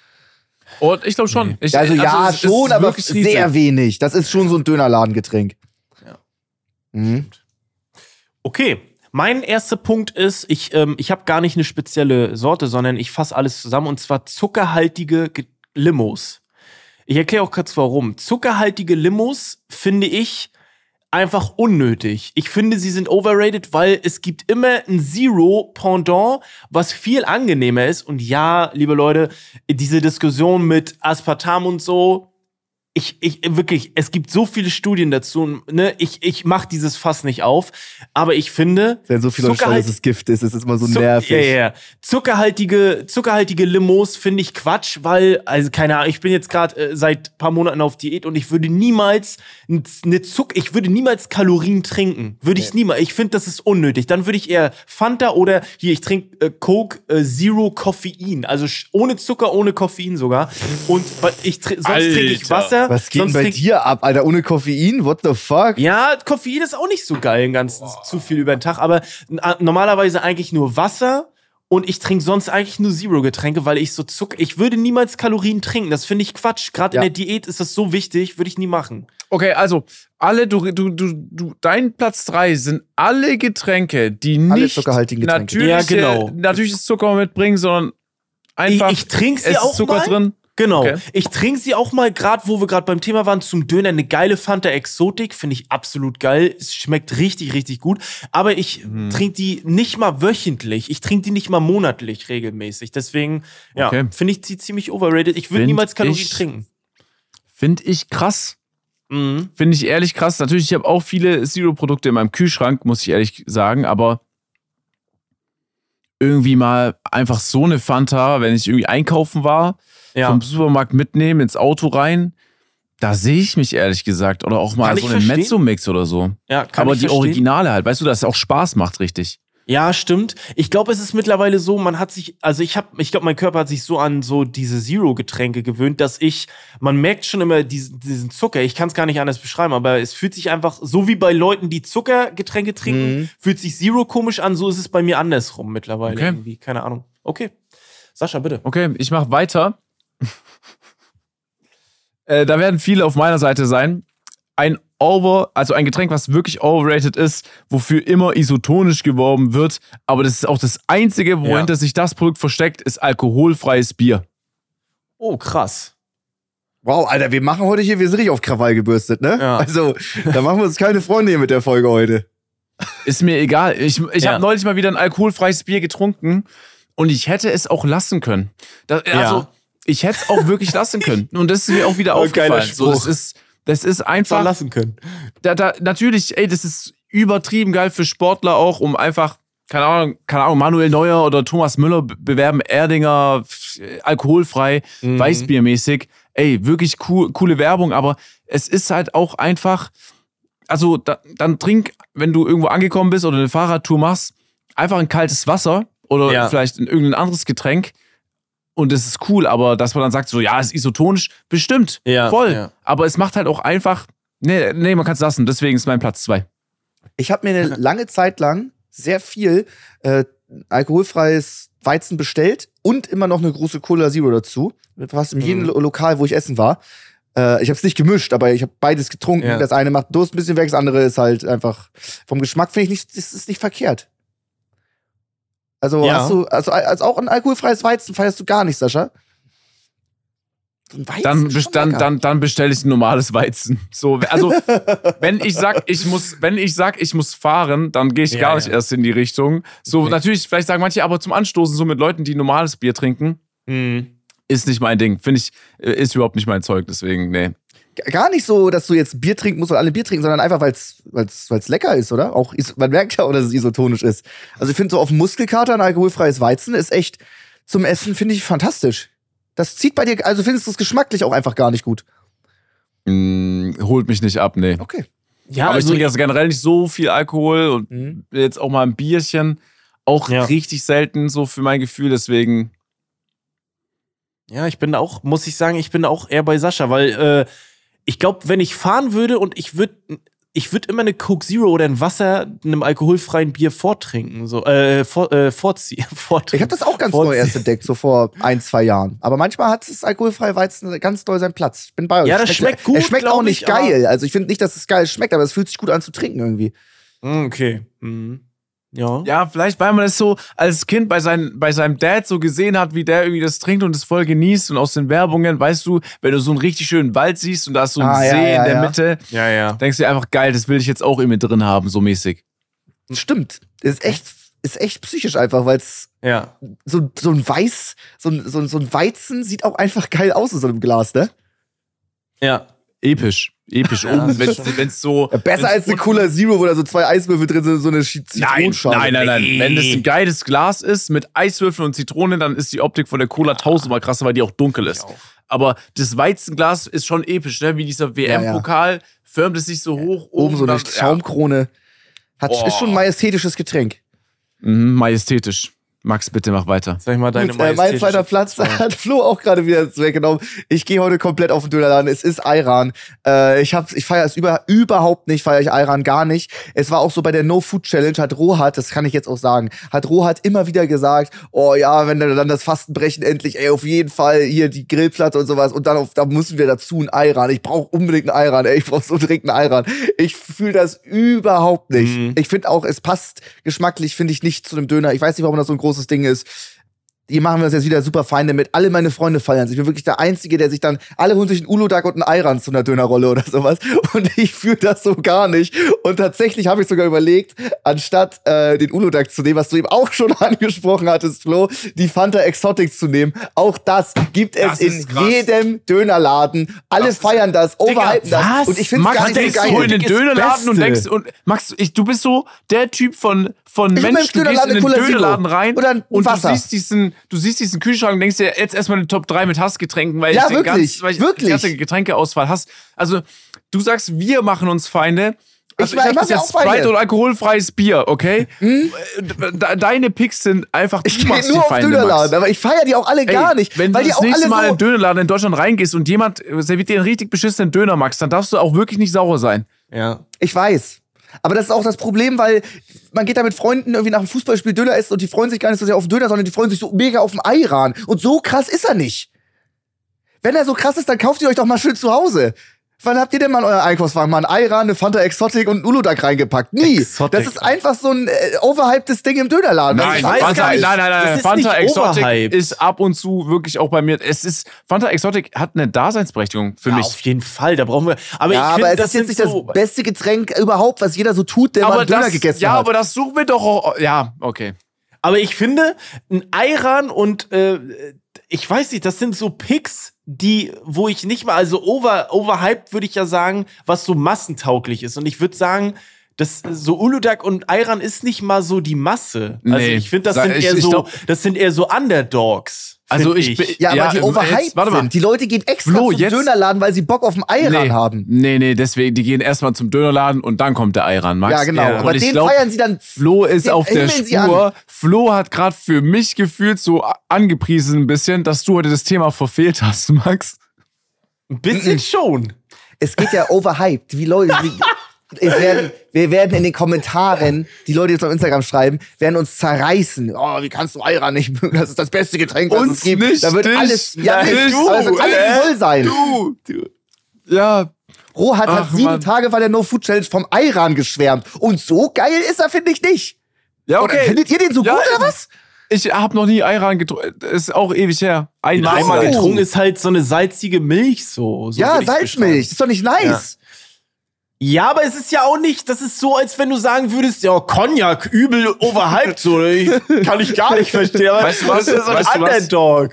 Und ich glaube schon. Ich, Also, ja, es ist schon, aber sehr riesig. wenig. Das ist schon so ein Dönerladengetränk. Ja. Mhm. Okay. Mein erster Punkt ist, ich, ähm, ich habe gar nicht eine spezielle Sorte, sondern ich fasse alles zusammen und zwar zuckerhaltige Ge- Limos. Ich erkläre auch kurz warum. Zuckerhaltige Limos finde ich einfach unnötig. Ich finde, sie sind overrated, weil es gibt immer ein Zero Pendant, was viel angenehmer ist. Und ja, liebe Leute, diese Diskussion mit Aspartam und so, ich, ich wirklich, es gibt so viele Studien dazu. Ne? Ich, ich mache dieses Fass nicht auf, aber ich finde, Wenn so viele Leute schreiben, Zuckerhalt- dass es Gift ist, ist es immer so Zuck- nervig. Ja, ja, ja. Zuckerhaltige, zuckerhaltige Limos finde ich Quatsch, weil, also keine Ahnung, ich bin jetzt gerade äh, seit paar Monaten auf Diät und ich würde niemals eine Zuck, ich würde niemals Kalorien trinken. Würde ich niemals. Ich finde, das ist unnötig. Dann würde ich eher Fanta oder hier, ich trinke äh, Coke äh, Zero Koffein. Also ohne Zucker, ohne Koffein sogar. Und ich tr- sonst trinke ich Alter. Was geht denn sonst bei trink- dir ab, Alter? Ohne Koffein? What the fuck? ja, Koffein ist auch nicht so geil, den ganzen zu viel über den Tag, aber normalerweise eigentlich nur Wasser und ich trinke sonst eigentlich nur Zero-Getränke, weil ich so Zucker. Ich würde niemals Kalorien trinken, das finde ich Quatsch. Gerade Ja. in der Diät ist das so wichtig, würde ich nie machen. Okay, also alle, du, du, du, du, dein Platz drei sind alle Getränke, die Alle nicht zuckerhaltigen Getränke. natürliche, Ja, genau. natürliches Zucker mitbringen, sondern einfach ich ich trinke sie es ist auch Zucker mal. drin. Genau. Okay. Ich trinke sie auch mal, gerade wo wir gerade beim Thema waren, zum Döner eine geile Fanta Exotik. Finde ich absolut geil. Es schmeckt richtig, richtig gut. Aber ich Mhm. trinke die nicht mal wöchentlich. Ich trinke die nicht mal monatlich regelmäßig. Deswegen, ja, Okay. finde ich sie ziemlich overrated. Ich würde niemals Kalorien ich- trinken. Finde ich krass. Mhm. Finde ich ehrlich krass. Natürlich, ich habe auch viele Zero-Produkte in meinem Kühlschrank, muss ich ehrlich sagen, aber irgendwie mal einfach so eine Fanta, wenn ich irgendwie einkaufen war, Ja. vom Supermarkt mitnehmen, ins Auto rein, da sehe ich mich ehrlich gesagt. Oder auch mal Kann so einen. Mezzo-Mix oder so. ja, kann aber ich die verstehen. Originale halt, weißt du, dass es auch Spaß macht, richtig. Ja, stimmt. Ich glaube, es ist mittlerweile so, man hat sich, also ich habe, ich glaube, mein Körper hat sich so an so diese Zero-Getränke gewöhnt, dass ich, man merkt schon immer diesen, diesen Zucker. Ich kann es gar nicht anders beschreiben, aber es fühlt sich einfach so wie bei Leuten, die Zuckergetränke trinken, Mhm. fühlt sich Zero komisch an. So ist es bei mir andersrum mittlerweile Okay. irgendwie. Keine Ahnung. Okay, Sascha, bitte. Okay, ich mache weiter. *laughs* äh, da werden viele auf meiner Seite sein. Ein Over, also ein Getränk, was wirklich overrated ist, wofür immer isotonisch geworben wird, aber das ist auch das Einzige, wohinter sich das Produkt versteckt, ist alkoholfreies Bier. Oh, krass. Wow, Alter, wir machen heute hier, wir sind richtig auf Krawall gebürstet, ne? Ja. Also, da machen wir uns keine Freunde hier mit der Folge heute. Ist mir egal. Ich, ich Ja. habe neulich mal wieder ein alkoholfreies Bier getrunken und ich hätte es auch lassen können. Das, also, Ja. Ich hätte es auch wirklich lassen können. *laughs* Und das ist mir auch wieder aufgefallen. So, das ist, das ist einfach. Verlassen können. da, da, natürlich, ey, das ist übertrieben geil für Sportler auch, um einfach, keine Ahnung, keine Ahnung, Manuel Neuer oder Thomas Müller be- bewerben Erdinger f- alkoholfrei, Mhm. Weißbiermäßig. Ey, wirklich cool, coole Werbung, aber es ist halt auch einfach, also da, dann trink, wenn du irgendwo angekommen bist oder eine Fahrradtour machst, einfach ein kaltes Wasser oder Ja. vielleicht ein, irgendein anderes Getränk. Und das ist cool, aber dass man dann sagt, so, ja, ist isotonisch, bestimmt, Ja, voll. ja. Aber es macht halt auch einfach, nee, nee, man kann es lassen, deswegen ist mein Platz zwei. Ich habe mir eine *laughs* lange Zeit lang sehr viel äh, alkoholfreies Weizen bestellt und immer noch eine große Cola Zero dazu. Fast in jedem Mhm. Lo Lokal, wo ich essen war. Äh, ich habe es nicht gemischt, aber ich habe beides getrunken. Ja. Das eine macht Durst ein bisschen weg, das andere ist halt einfach vom Geschmack finde ich nicht, das ist nicht verkehrt. Also Ja. hast du, also als auch ein alkoholfreies Weizen feierst du gar nicht, Sascha? So ein Weizen Dann, dann, dann, dann bestelle ich ein normales Weizen. So, also, *laughs* wenn ich sag, ich muss, wenn ich sag, ich muss fahren, dann gehe ich Ja, gar nicht ja. erst in die Richtung. So, Okay. natürlich, vielleicht sagen manche, aber zum Anstoßen, so mit Leuten, die normales Bier trinken, Mhm. ist nicht mein Ding. Finde ich, äh, ist überhaupt nicht mein Zeug, deswegen, nee. Gar nicht so, dass du jetzt Bier trinken musst und alle Bier trinken, sondern einfach, weil es lecker ist, oder? Auch man merkt ja auch, dass es isotonisch ist. Also ich finde so auf dem Muskelkater ein alkoholfreies Weizen ist echt zum Essen finde ich fantastisch. Das zieht bei dir, also findest du es geschmacklich auch einfach gar nicht gut. Mm, holt mich nicht ab, nee. Okay. Ja, aber ich also trinke jetzt generell nicht so viel Alkohol und Mhm. jetzt auch mal ein Bierchen. Auch Ja. richtig selten, so für mein Gefühl, deswegen. Ja, ich bin da auch, muss ich sagen, ich bin da auch eher bei Sascha, weil äh, ich glaube, wenn ich fahren würde und ich würde ich würde immer eine Coke Zero oder ein Wasser einem alkoholfreien Bier vortrinken, so äh, vor, äh, vorziehen. *laughs* Ich habe das auch ganz neu erst entdeckt, so vor ein, zwei Jahren. Aber manchmal hat das alkoholfreie Weizen ganz doll seinen Platz. Ich bin bei euch. Ja, das schmeckt gut, Es schmeckt auch nicht ich, geil. Also ich finde nicht, dass es geil schmeckt, aber es fühlt sich gut an zu trinken irgendwie. Mm, Okay. Mhm. Ja. Ja, vielleicht, weil man das so als Kind bei, sein, bei seinem Dad so gesehen hat, wie der irgendwie das trinkt und es voll genießt. Und aus den Werbungen, weißt du, wenn du so einen richtig schönen Wald siehst und da ist so ein Ah, ja, See ja, in der ja. Mitte, Ja, ja. denkst du dir einfach, geil, das will ich jetzt auch mir drin haben, so mäßig. Stimmt. Ist echt, ist echt psychisch einfach, weil es Ja. so, so ein Weiß, so ein, so, ein, so ein Weizen sieht auch einfach geil aus in so einem Glas, ne? Ja. Episch. Episch. Ja, Oben, ist wenn es so. Ja, besser als eine Cola Zero, wo da so zwei Eiswürfel drin sind, so eine Sch- Nein, Zitronenschale. nein, nein, nein. Nee. Wenn das ein geiles Glas ist mit Eiswürfeln und Zitrone, dann ist die Optik von der Cola tausendmal krasser, weil die auch dunkel ist. auch. Aber das Weizenglas ist schon episch, ne? Wie dieser WM-Pokal förmt es sich so hoch Oben so eine dann- Schaumkrone. Hat, Boah. ist schon ein majestätisches Getränk. Ja. Mhm, majestätisch. Max, bitte mach weiter. Sag ich mal, deine Gut, äh, mein zweiter Platz hat Flo auch gerade wieder weggenommen. Ich gehe heute komplett auf den Dönerladen. Es ist Ayran. Äh, ich hab, ich feiere es über, überhaupt nicht, feiere ich Ayran gar nicht. Es war auch so bei der No Food Challenge, hat Rohat, das kann ich jetzt auch sagen, hat Rohat immer wieder gesagt, oh ja, wenn dann das Fastenbrechen endlich, ey, auf jeden Fall hier die Grillplatte und sowas und dann auf, da müssen wir dazu ein Ayran. Ich brauche unbedingt einen Ayran, ey, ich brauche so dringend einen Ayran. Ich fühle das überhaupt nicht. Mhm. Ich finde auch, es passt geschmacklich, finde ich nicht zu einem Döner. Ich weiß nicht, warum das so ein großes Ding ist die machen wir uns jetzt wieder super Feinde mit. Alle meine Freunde feiern sich. Ich bin wirklich der Einzige, der sich dann, alle holen sich einen Uludag und einen Ayran zu einer Dönerrolle oder sowas. *laughs* Und ich fühle das so gar nicht. Und tatsächlich habe ich sogar überlegt, anstatt äh, den Uludag zu nehmen, was du eben auch schon *laughs* angesprochen hattest, Flo, die Fanta Exotic zu nehmen. Auch das gibt es Das in krass. jedem Dönerladen. Alle Das feiern das, overhypen das. was? Und ich finde es Max, gar nicht so geil. du in den Dönerladen und denkst, und Max, ich, du bist so der Typ von, von Ich bin Mensch, du gehst Dönerladen in den. Dönerladen rein ein und du siehst, diesen, du siehst diesen Kühlschrank und denkst dir jetzt erstmal eine Top 3 mit Hassgetränken, weil Ja, ich den wirklich, ganz, weil ich wirklich. die ganze Getränkeauswahl hast. Also, du sagst, wir machen uns Feinde. Also Ich ich, mach- hab ich bis mach mir jetzt auch Feinde. Sprite oder alkoholfreies Bier, okay? Hm? De- Deine Picks sind einfach, Ich gehe nur die auf Feinde, Dönerladen, Max. aber ich feiere die auch alle Ey, gar nicht. Wenn weil du die das auch nächste Mal in so, einen Dönerladen in Deutschland reingehst und jemand serviert dir einen richtig beschissenen Döner, Max, dann darfst du auch wirklich nicht sauer sein. Ja. Ich weiß. Aber das ist auch das Problem, weil man geht da mit Freunden irgendwie nach einem Fußballspiel Döner essen und die freuen sich gar nicht so sehr auf den Döner, sondern die freuen sich so mega auf den Ayran. Und so krass ist er nicht. Wenn er so krass ist, dann kauft ihr euch doch mal schön zu Hause. Wann habt ihr denn mal euren Einkaufswagen mal einen Ayran, eine Fanta Exotic und einen Uludag reingepackt? Nie. Exotic. Das ist einfach so ein äh, overhypedes Ding im Dönerladen. Nein, ich weiß Fanta, gar nein, nicht. nein, nein, Das ist Fanta nicht Exotic overhyped. ist ab und zu wirklich auch bei mir. Es ist Fanta Exotic hat eine Daseinsberechtigung für ja, mich. auf jeden Fall, da brauchen wir. Aber Ja, ich finde, aber es das ist jetzt sind nicht so, das beste Getränk überhaupt, was jeder so tut, der mal aber einen Döner das, gegessen ja, hat. aber das suchen wir doch auch. Ja, okay. Aber ich finde, ein Ayran und äh, ich weiß nicht, das sind so Picks, die, wo ich nicht mal, also over, overhyped würde ich ja sagen, was so massentauglich ist. Und ich würde sagen, das so Uludag und Ayran ist nicht mal so die Masse. Also Nee. ich finde, das sind ich- eher ich so, glaub- das sind eher so Underdogs. Also ich bin- ja, aber Ja, die ähm, overhyped jetzt- warte mal. sind. Die Leute gehen extra Flo, zum jetzt- Dönerladen, weil sie Bock auf den Ayran nee, haben. Nee, nee, deswegen, die gehen erstmal zum Dönerladen und dann kommt der Ayran, Max. Ja, genau. Ja. Aber den glaub, feiern sie dann. Flo ist auf der Spur. Flo hat gerade für mich gefühlt so angepriesen ein bisschen, dass du heute das Thema verfehlt hast, Max. Ein bisschen schon. Es geht ja overhyped. Wie Leute. Wie, *laughs* werden, wir werden in den Kommentaren, die Leute, die jetzt auf Instagram schreiben, werden uns zerreißen. Oh, wie kannst du Ayran nicht mögen? Das ist das beste Getränk, was Uns es gibt. nicht, da wird dich. alles, ja, nicht, du, alles äh, voll sein. Du, du. Ja, Rohat hat Ach, sieben Mann. Tage bei der No Food Challenge vom Ayran geschwärmt. Und so geil ist er, finde ich nicht. ja, Oder okay. findet ihr den so Ja, gut oder was? Ich habe noch nie Ayran getrunken. Ist auch ewig her. Einmal. Einmal getrunken ist halt so eine salzige Milch so. so ja, Salzmilch. Ist doch nicht nice. Ja, aber es ist ja auch nicht, das ist so, als wenn du sagen würdest, ja, Cognac, übel overhyped, so. Ich, kann ich gar nicht verstehen. Aber Weißt du was? Das ist so ein Weißt du was? Underdog.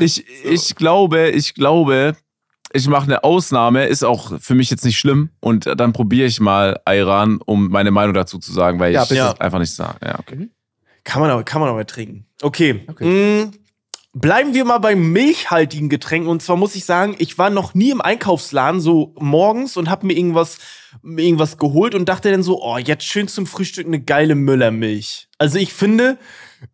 Ich, ich glaube, ich glaube, ich mache eine Ausnahme, ist auch für mich jetzt nicht schlimm. Und dann probiere ich mal Ayran, um meine Meinung dazu zu sagen, weil Ja, ich bitte. einfach nicht sage. Ja, okay. Kann man aber, kann man aber trinken. Okay. Mm, bleiben wir mal bei milchhaltigen Getränken. Und zwar muss ich sagen, ich war noch nie im Einkaufsladen so morgens und habe mir irgendwas, irgendwas geholt und dachte dann so, oh, jetzt schön zum Frühstück eine geile Müllermilch. Also ich finde,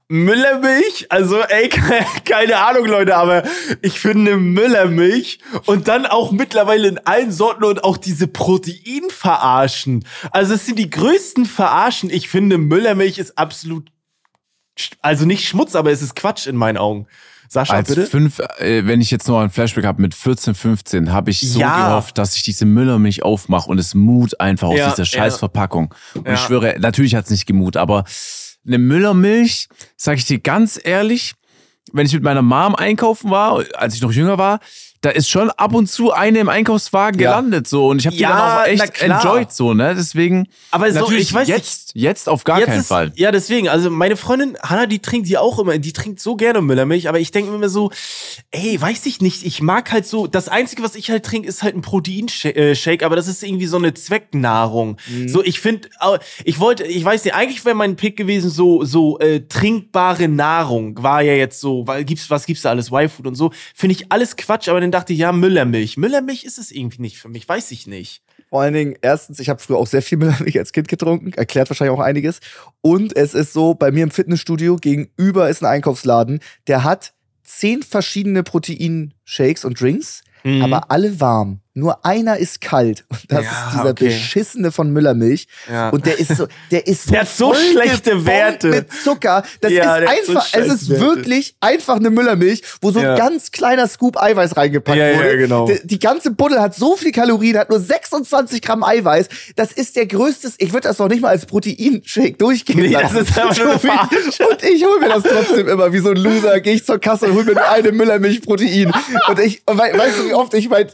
Müllermilch, also ey, *laughs* keine Ahnung, Leute, aber ich finde Müllermilch und dann auch mittlerweile in allen Sorten und auch diese Proteinverarschen. Also es sind die größten Verarschen. Ich finde Müllermilch ist absolut, also nicht Schmutz, aber es ist Quatsch in meinen Augen. Sascha, Als bitte? fünf, äh, wenn ich jetzt noch ein Flashback habe mit 14, 15, habe ich so Ja. gehofft, dass ich diese Müllermilch aufmache und es mut einfach aus Ja, dieser scheiß ja. Und ich schwöre, natürlich hat es nicht gemut, aber eine Müllermilch, sage ich dir ganz ehrlich, wenn ich mit meiner Mom einkaufen war, als ich noch jünger war, da ist schon ab und zu eine im Einkaufswagen Ja. gelandet so und ich habe die Ja, dann auch echt enjoyed so, ne? Deswegen Aber so, natürlich ich weiß nicht, jetzt jetzt auf gar Jetzt keinen ist, Fall. Ja, deswegen, also meine Freundin Hanna, die trinkt die auch immer, die trinkt so gerne Müllermilch, aber ich denke mir immer so, ey, weiß ich nicht, ich mag halt so, das Einzige, was ich halt trinke, ist halt ein Proteinshake, aber das ist irgendwie so eine Zwecknahrung. So, ich finde, ich wollte, ich weiß nicht, eigentlich wäre mein Pick gewesen, so, so äh, trinkbare Nahrung, war ja jetzt so, weil gibt's, was gibt's da alles, Y-Food und so, finde ich alles Quatsch, aber dann dachte ich, ja, Müllermilch. Müllermilch ist es irgendwie nicht für mich, weiß ich nicht. Vor allen Dingen, erstens, ich habe früher auch sehr viel *laughs* Müllermilch als Kind getrunken, erklärt wahrscheinlich auch einiges. Und es ist so, bei mir im Fitnessstudio gegenüber ist ein Einkaufsladen, der hat zehn verschiedene Shakes und Drinks, Mhm. aber alle warm. Nur einer ist kalt. *laughs* Und das Ja, ist dieser okay. beschissene von Müllermilch. Ja. Und der ist so, der ist *laughs* Der hat so schlechte Werte. Mit Zucker. Das Ja, ist so einfach, es scheiß ist Werte. wirklich einfach eine Müllermilch, wo so ein ganz kleiner Scoop Eiweiß reingepackt Ja, ja, wurde. genau. Die, die ganze Buddel hat so viel Kalorien, hat nur 26 Gramm Eiweiß. Das ist der größte, ich würde das noch nicht mal als Proteinshake durchgehen Nee, das lassen. ist *laughs* einfach nur. Und ich hole mir das trotzdem immer wie so ein Loser. Gehe ich zur Kasse und hole mir nur eine Müllermilch Protein. Und ich, und wei- weißt du, wie oft ich mein,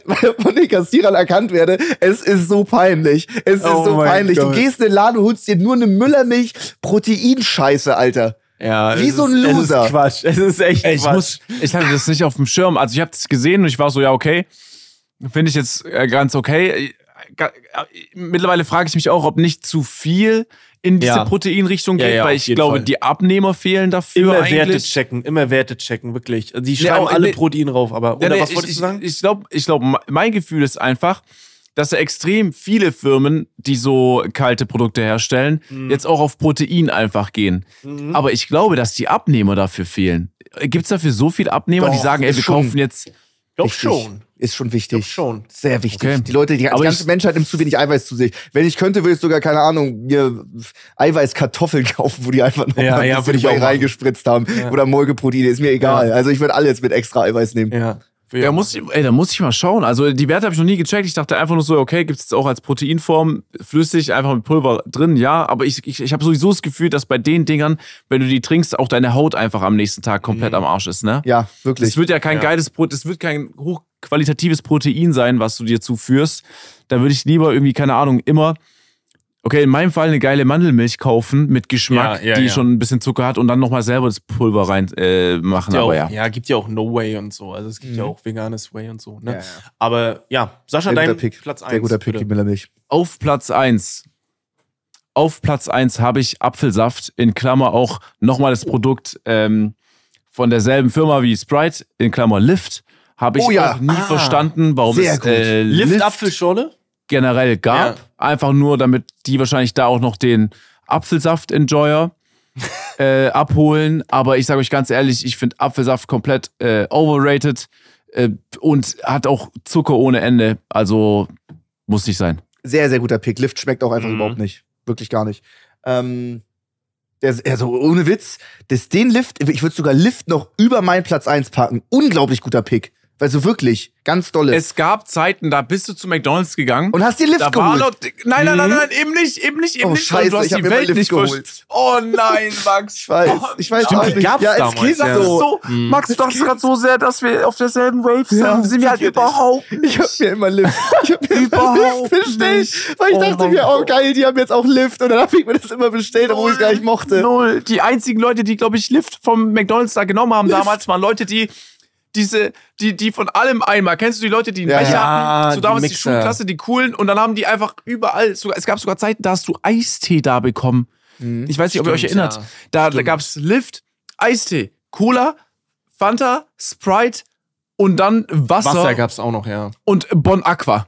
den Kassierern erkannt werde? Es ist so peinlich. Es ist Oh so mein peinlich. Du Gott. gehst in den Laden und holst dir nur eine Müllermilch Proteinscheiße, Alter. Ja, Wie es so ein ist- Loser. Es ist Quatsch. Es ist echt Ey, ich Quatsch. muss, ich hatte das nicht auf dem Schirm. Also ich habe das gesehen und ich war so, ja, okay. Finde ich jetzt äh, ganz okay. Äh, äh, Mittlerweile frage ich mich auch, ob nicht zu viel in diese Ja. Proteinrichtung Ja, geht, ja, weil auf ich glaube, Fall. die Abnehmer fehlen dafür immer eigentlich. Werte checken, immer Werte checken, wirklich. Die Nee, schreiben alle nee. Protein rauf, aber. Oder Ja, nee, was ich, wolltest du sagen? Ich, ich glaube, ich glaub, mein Gefühl ist einfach, dass extrem viele Firmen, die so kalte Produkte herstellen, Mhm. jetzt auch auf Protein einfach gehen. Aber ich glaube, dass die Abnehmer dafür fehlen. Gibt es dafür so viele Abnehmer, die Doch, sagen, ey, wir schon- kaufen jetzt. Glaub Wichtig. schon. Ist schon wichtig. Glaub schon. Sehr wichtig. Okay. Die Leute, die, die ganze Menschheit nimmt zu wenig Eiweiß zu sich. Wenn ich könnte, würde ich sogar, keine Ahnung, mir Eiweißkartoffeln *laughs* kaufen, wo die einfach noch Ja, ein ja, bisschen ich reingespritzt haben. Ja. Oder Molkeproteine, ist mir egal. Also ich würde alles mit extra Eiweiß nehmen. Ja. Ja, muss ich, ey, da muss ich mal schauen. Also die Werte habe ich noch nie gecheckt. Ich dachte einfach nur so, okay, gibt es jetzt auch als Proteinform flüssig, einfach mit Pulver drin, ja. Aber ich, ich, ich habe sowieso das Gefühl, dass bei den Dingern, wenn du die trinkst, auch deine Haut einfach am nächsten Tag komplett am Arsch ist, ne? Ja, wirklich. Das wird ja kein Ja. geiles Brot, das wird kein hochqualitatives Protein sein, was du dir zuführst. Da würde ich lieber irgendwie, keine Ahnung, immer, okay, in meinem Fall eine geile Mandelmilch kaufen mit Geschmack, Ja, ja, die ja. schon ein bisschen Zucker hat und dann nochmal selber das Pulver rein äh, machen. Ja, Aber auch, ja. ja. gibt ja auch No Way und so. Also es gibt ja Mhm. auch veganes Way und so. Ne? Ja, ja. Aber ja, Sascha, dein guter Pick. Platz 1. Sehr guter Pick, die Müllermilch. Auf Platz 1. Auf Platz 1 habe ich Apfelsaft, in Klammer auch nochmal das Produkt ähm, von derselben Firma wie Sprite, in Klammer Lift. Habe ich Oh ja. auch nie Ah, verstanden, warum es äh, Lift, Lift Apfelschorle? Generell gab. Ja. Einfach nur, damit die wahrscheinlich da auch noch den Apfelsaft-Enjoyer *laughs* äh, abholen. Aber ich sage euch ganz ehrlich, ich finde Apfelsaft komplett äh, overrated äh, und hat auch Zucker ohne Ende. Also muss nicht sein. Sehr, sehr guter Pick. Lift schmeckt auch einfach Mhm. überhaupt nicht. Wirklich gar nicht. Ähm, also ohne Witz, das, den Lift, ich würde sogar Lift noch über meinen Platz 1 packen. Unglaublich guter Pick. Also wirklich, ganz dolle. Es gab Zeiten, da bist du zu McDonalds gegangen. Und hast dir Lift da war geholt. noch, nein, nein, nein, nein, eben nicht, eben nicht, eben Oh, nicht. scheiße, du hast ich die Welt Lift nicht geholt. Oh nein, Max. Ich weiß, Oh, ich weiß Stimmt, die nicht. gab's ja, es damals, geht ja. so. Mhm. Max, du dachtest gerade so sehr, dass wir auf derselben Wave sind. Ja, sind wir halt überhaupt nicht. Ich hab mir immer Lift. Ich hab mir Überhaupt Lift bestellt. Weil ich Oh dachte mir, oh geil, die haben jetzt auch Lift. Und dann hab ich mir das immer bestellt, obwohl ich es gar nicht mochte. Null. Die einzigen Leute, die, glaube ich, Lift vom McDonalds da genommen haben damals, waren Leute, die diese, die, die von allem einmal. Kennst du die Leute, die einen Ja, Becher ja. hatten? So die damals die, Mixer. Schulklasse, die coolen. Und dann haben die einfach überall, sogar, es gab sogar Zeiten, da hast du Eistee da bekommen. Ich weiß nicht, ob ihr euch erinnert. ja. Da, da gab es Lift, Eistee, Cola, Fanta, Sprite und dann Wasser, Wasser gab's auch noch, ja. und Bon Aqua.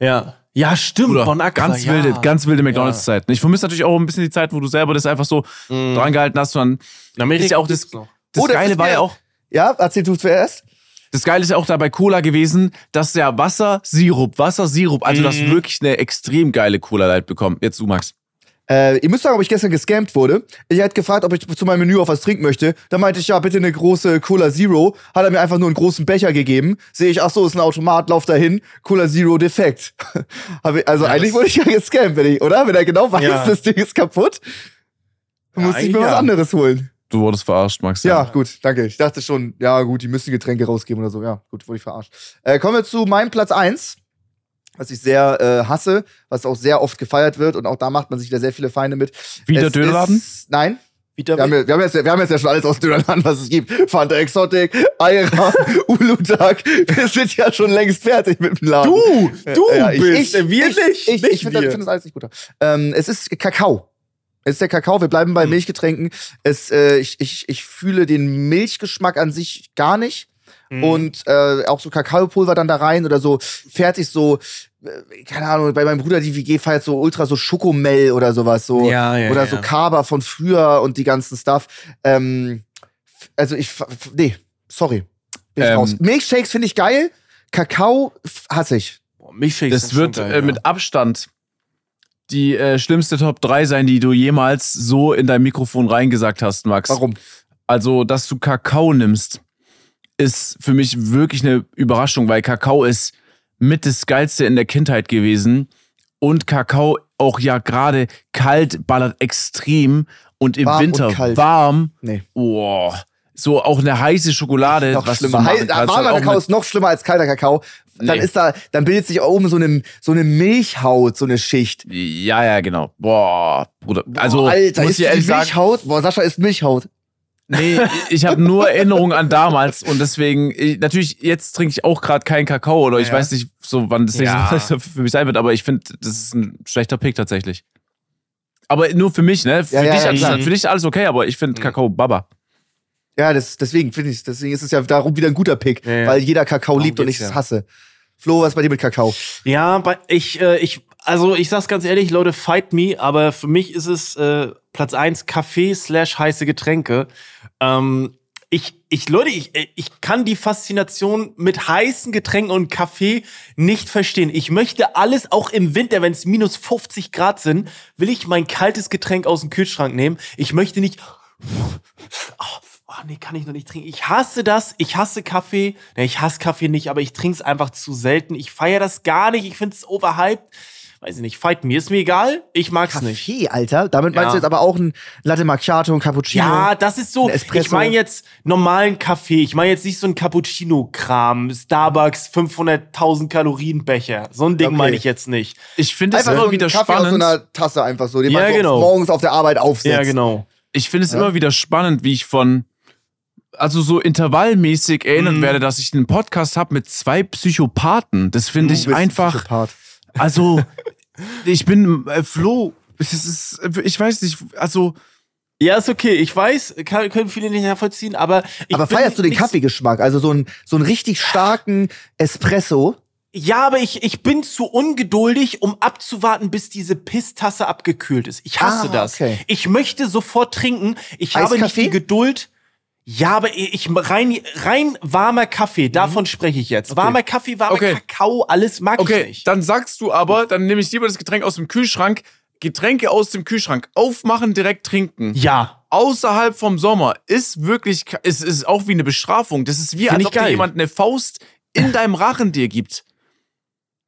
Ja. Ja, stimmt. Bruder, Bon Aqua, ganz ja. wilde, ganz wilde McDonalds-Zeiten. Ich vermisse natürlich auch ein bisschen die Zeit, wo du selber das einfach so Mhm. dran gehalten hast. Und In Amerika ist ja auch das- das Oh, Geile war ja auch, Ja, erzähl du zuerst. das Geile ist ja auch da bei Cola gewesen, dass ja Wasser, Sirup, Wasser, Sirup, also Mhm. wirklich eine extrem geile Cola Light bekommen. Jetzt du, Max. Äh, ihr müsst sagen, ob ich gestern gescampt wurde. Ich hätte gefragt, ob ich zu meinem Menü auf was trinken möchte. Da meinte ich, ja, bitte eine große Cola Zero. Hat er mir einfach nur einen großen Becher gegeben. Sehe ich, ach so, ist ein Automat, lauf dahin. Cola Zero defekt. *laughs* Also Ja, eigentlich das- wurde ich ja gescampt, wenn ich, oder? Wenn er genau weiß, Ja. das Ding ist kaputt. Dann Ja, muss ich mir was anderes holen. Du wurdest verarscht, Max. Ja, gut, danke. Ich dachte schon, ja, gut, die müssen Getränke rausgeben oder so. Ja, gut, wurde ich verarscht. Äh, kommen wir zu meinem Platz 1, was ich sehr äh, hasse, was auch sehr oft gefeiert wird und auch da macht man sich wieder sehr viele Feinde mit. Wieder Dönerladen? Nein, Wieder wir haben, ja, wir, haben jetzt, wir haben jetzt ja schon alles aus Dönerladen, was es gibt. Fanta Exotic, Aira, *laughs* Uludag. Wir sind ja schon längst fertig mit dem Laden. Du, du Ja, ich- bist ich- wir ich, nicht. Ich, ich, finde das, find das alles nicht gut. Ähm, es ist Kakao. Es ist der Kakao. Wir bleiben bei Hm. Milchgetränken. Es, äh, ich, ich, ich fühle den Milchgeschmack an sich gar nicht. Mhm. Und äh, auch so Kakaopulver dann da rein oder so fertig so, äh, keine Ahnung, bei meinem Bruder die WG feiert so ultra so Schokomel oder sowas. So, Ja, ja, oder ja. so Kaba von früher und die ganzen Stuff. Ähm, also ich, nee, sorry. Bin ich Ähm, raus. Milchshakes finde ich geil. Kakao hasse ich. Boah, Milchshakes Das wird geil, äh, ja. mit Abstand die äh, schlimmste Top 3 sein, die du jemals so in dein Mikrofon reingesagt hast, Max. Warum? Also, dass du Kakao nimmst, ist für mich wirklich eine Überraschung, weil Kakao ist mit das Geilste in der Kindheit gewesen. Und Kakao auch ja gerade kalt ballert extrem und im Warm und Winter kalt. warm. Nee. Oh, so auch eine heiße Schokolade. Noch was schlimmer. machen Hei- kannst, warmer halt Kakao ist noch schlimmer als kalter Kakao. Dann Nee. ist da, dann bildet sich oben so eine, so eine Milchhaut, so eine Schicht. Ja, ja, genau. Boah, Bruder. Also, Boah, Alter, muss ist ich die ehrlich sagen, Milchhaut? Boah, Sascha ist Milchhaut. Nee, ich habe nur *laughs* Erinnerungen an damals und deswegen, ich, natürlich, jetzt trinke ich auch gerade keinen Kakao oder ich Ja. weiß nicht, so wann das Ja. nächste Mal *laughs* für mich sein wird, aber ich finde, das ist ein schlechter Pick tatsächlich. Aber nur für mich, ne? Für, Ja, dich, alles- für dich alles okay, aber ich finde Mhm. Kakao Baba. Ja, das, deswegen finde ich, deswegen ist es ja darum wieder ein guter Pick, Ja, ja. weil jeder Kakao Darum liebt und ich es ja. hasse. Flo, was ist bei dir mit Kakao? Ja, bei- ich, äh, ich, also ich sag's ganz ehrlich, Leute, fight me, aber für mich ist es äh, Platz eins Kaffee slash heiße Getränke. Ähm, ich, ich, Leute, ich, äh, ich kann die Faszination mit heißen Getränken und Kaffee nicht verstehen. Ich möchte alles, auch im Winter, wenn es minus 50 Grad sind, will ich mein kaltes Getränk aus dem Kühlschrank nehmen. Ich möchte nicht. Oh, nee, kann ich noch nicht trinken. Ich hasse das. Ich hasse Kaffee. Nee, ich hasse Kaffee nicht, aber ich trinke es einfach zu selten. Ich feiere das gar nicht. Ich finde es overhyped. Weiß ich nicht. Fight me. Ist mir egal. Ich mag's nicht. Kaffee, Alter. Damit meinst Ja. du jetzt aber auch ein Latte Macchiato, ein Cappuccino. Ja, das ist so. Ich meine jetzt normalen Kaffee. Ich meine jetzt nicht so ein Cappuccino-Kram, Starbucks 500.000 Kalorien Becher. So ein Ding Okay. meine ich jetzt nicht. Ich finde es immer so wieder Kaffee aus so spannend. einer Tasse einfach so, den Ja, man so genau. morgens auf der Arbeit aufsetzt. Ja, genau. ich finde es Ja. immer wieder spannend, wie ich von, also so intervallmäßig erinnert Mhm. werde, dass ich einen Podcast habe mit zwei Psychopathen. Das finde ich ein einfach. Psychopath. Also, *laughs* ich bin äh, Flo. Ist, ich weiß nicht, also. Ja, ist okay. Ich weiß, kann, können viele nicht nachvollziehen, aber ich Aber feierst du den Kaffeegeschmack? Also so einen so einen richtig starken Espresso. Ja, aber ich, ich bin zu ungeduldig, um abzuwarten, bis diese Pisstasse abgekühlt ist. Ich hasse Ah, das. okay. Ich möchte sofort trinken. Ich habe nicht Eiskaffee? die Geduld. Ja, aber ich rein, rein warmer Kaffee, davon spreche ich jetzt. Warmer Kaffee, warmer Okay. Kakao, alles mag ich Okay, nicht. dann sagst du aber, dann nehme ich lieber das Getränk aus dem Kühlschrank. Getränke aus dem Kühlschrank aufmachen, direkt trinken. Ja. Außerhalb vom Sommer ist wirklich, es ist auch wie eine Bestrafung. Das ist wie, Find als ich ob dir geil. jemand eine Faust in deinem Rachen dir gibt.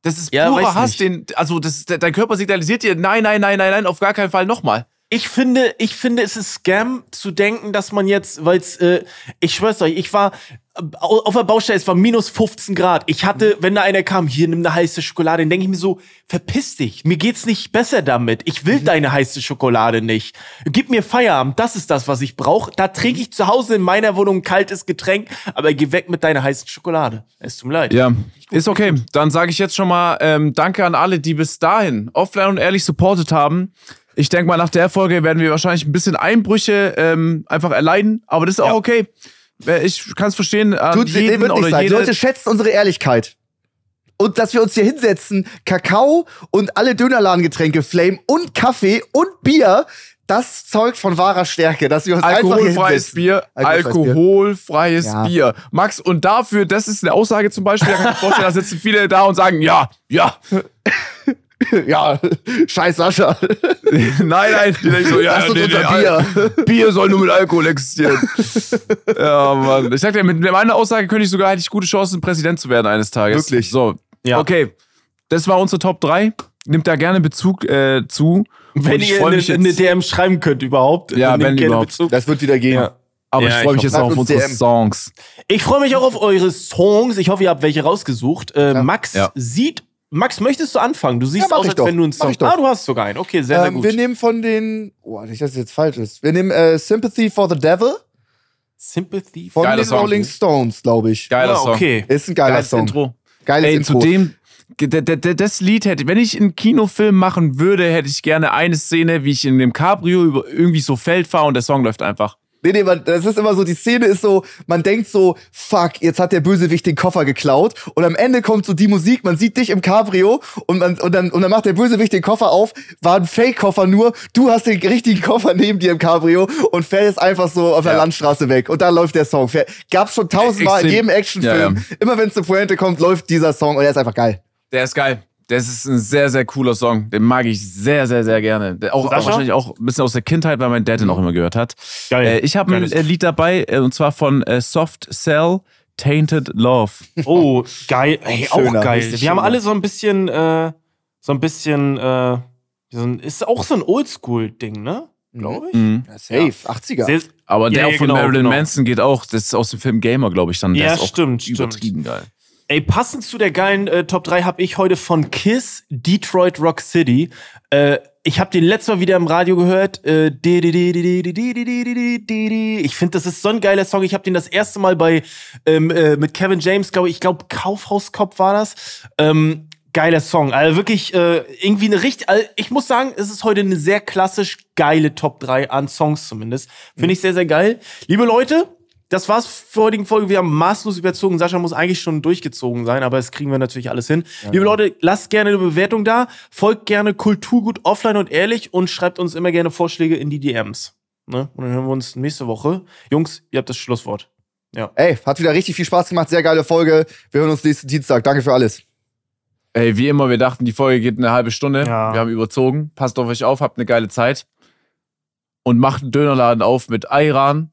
Das ist Ja, purer weiß Hass, den, also das, dein Körper signalisiert dir, nein, nein, nein, nein, nein, auf gar keinen Fall nochmal. Ich finde, ich finde, es ist Scam zu denken, dass man jetzt, weil es, äh, ich schwör's euch, ich war äh, au- auf der Baustelle, es war minus 15 Grad. Ich hatte, wenn da einer kam, hier nimm eine heiße Schokolade, dann denke ich mir so, verpiss dich, mir geht's nicht besser damit. Ich will deine heiße Schokolade nicht. Gib mir Feierabend, das ist das, was ich brauche. Da trinke ich zu Hause in meiner Wohnung ein kaltes Getränk, aber geh weg mit deiner heißen Schokolade. Es tut mir leid. Ja, ist okay. Dann sage ich jetzt schon mal ähm, Danke an alle, die bis dahin offline und ehrlich supportet haben. Ich denke mal, nach der Folge werden wir wahrscheinlich ein bisschen Einbrüche ähm, einfach erleiden, aber das ist auch Ja. okay. Äh, Ich kann es verstehen. Tut, jeden wird nicht oder sein. Jede, Leute schätzen unsere Ehrlichkeit. Und dass wir uns hier hinsetzen, Kakao und alle Dönerladengetränke, Flame und Kaffee und Bier, das zeugt von wahrer Stärke, dass wir uns Alkoholfreies. Bier, Alkoholfreies Bier. alkoholfreies Ja. Bier. Max, und dafür, das ist eine Aussage zum Beispiel, da kann ich mir vorstellen, da sitzen viele da und sagen, ja, ja, *laughs* *laughs* Ja, scheiß Sascha. *laughs* nein, nein, denken so, ja, Lass uns nee, nee, Bier. Bier soll nur mit Alkohol existieren. *laughs* ja, Mann. Ich sag dir, mit meiner Aussage könnte ich sogar, hätte ich gute Chancen, Präsident zu werden eines Tages. Wirklich? So, Ja. okay. Das war unsere Top 3. Nimmt da gerne Bezug äh, zu. Wenn ihr eine, eine DM schreiben könnt überhaupt. Ja, wenn gerne überhaupt. Bezug. Das wird wieder gehen. Ja. Aber Ja, ich freue mich ich jetzt auch auf unsere DM. Songs. Ich freue mich auch auf eure Songs. Ich hoffe, ihr habt welche rausgesucht. Äh. Max Ja. sieht. Max, möchtest du anfangen? Du siehst Ja, aus, als doch. wenn du einen Mach Song. ich doch. Ah, du hast sogar einen. Okay, sehr, sehr Ähm, gut. wir nehmen von den, oh, nicht, dass es jetzt falsch ist. Wir nehmen äh, Sympathy for the Devil Sympathy. von Geiler den Song. Rolling Stones, glaube ich. Geiler ah, Song. okay. Ist ein geiler Geiles Song. Intro. Geiles Ey, Intro. zu dem, das Lied hätte, wenn ich einen Kinofilm machen würde, hätte ich gerne eine Szene, wie ich in dem Cabrio über irgendwie so Feld fahre und der Song läuft einfach. Nee, nee, man, das ist immer so, die Szene ist so, man denkt so, fuck, jetzt hat der Bösewicht den Koffer geklaut und am Ende kommt so die Musik, man sieht dich im Cabrio und, man, und, dann, und dann macht der Bösewicht den Koffer auf, war ein Fake-Koffer nur, du hast den richtigen Koffer neben dir im Cabrio und fährt jetzt einfach so auf der Ja. Landstraße weg und da läuft der Song. Gab's schon tausendmal in jedem Actionfilm, Ja, ja. immer wenn es zu Pointe kommt, läuft dieser Song und er ist einfach geil. Der ist geil. Das ist ein sehr, sehr cooler Song. Den mag ich sehr, sehr, sehr gerne. Der auch, auch Sascha? wahrscheinlich auch ein bisschen aus der Kindheit, weil mein Dad den auch immer gehört hat. Geil. Äh, ich habe ein äh, Lied dabei, äh, und zwar von äh, Soft Cell, Tainted Love. *laughs* Oh, geil. Ey, auch geil. Wir haben schöner. alle so ein bisschen, äh, so ein bisschen, äh, so ein, ist auch so ein Oldschool-Ding, ne? Glaube ich. Mhm. Ja, safe, 80er. Sehr, Aber der Ja, auch ja, von genau, Marilyn genau. Manson geht auch, das ist aus dem Film Gamer, glaube ich, dann. Der Ja, ist auch stimmt, stimmt. übertrieben geil. Ey, passend zu der geilen äh, Top 3 habe ich heute von Kiss Detroit Rock City. Äh, ich habe den letztes Mal wieder im Radio gehört. Ich finde, das ist so ein geiler Song. Ich habe den das erste Mal bei ähm, äh, mit Kevin James, glaube ich, glaube Kaufhauskopf war das. Ähm, geiler Song. Also wirklich äh, irgendwie eine richtig. Also ich muss sagen, es ist heute eine sehr klassisch geile Top 3 an Songs zumindest. Finde ich sehr, sehr geil. Liebe Leute, das war's für heutige Folge. Wir haben maßlos überzogen. Sascha muss eigentlich schon durchgezogen sein, aber das kriegen wir natürlich alles hin. Liebe Leute, lasst gerne eine Bewertung da. Folgt gerne Kulturgut offline und ehrlich und schreibt uns immer gerne Vorschläge in die DMs. Ne? Und dann hören wir uns nächste Woche. Jungs, ihr habt das Schlusswort. Ey, hat wieder richtig viel Spaß gemacht, sehr geile Folge. Wir hören uns nächsten Dienstag. Danke für alles. Ey, wie immer, wir dachten, die Folge geht eine halbe Stunde. Ja. Wir haben überzogen. Passt auf euch auf, habt eine geile Zeit. Und macht einen Dönerladen auf mit Ayran,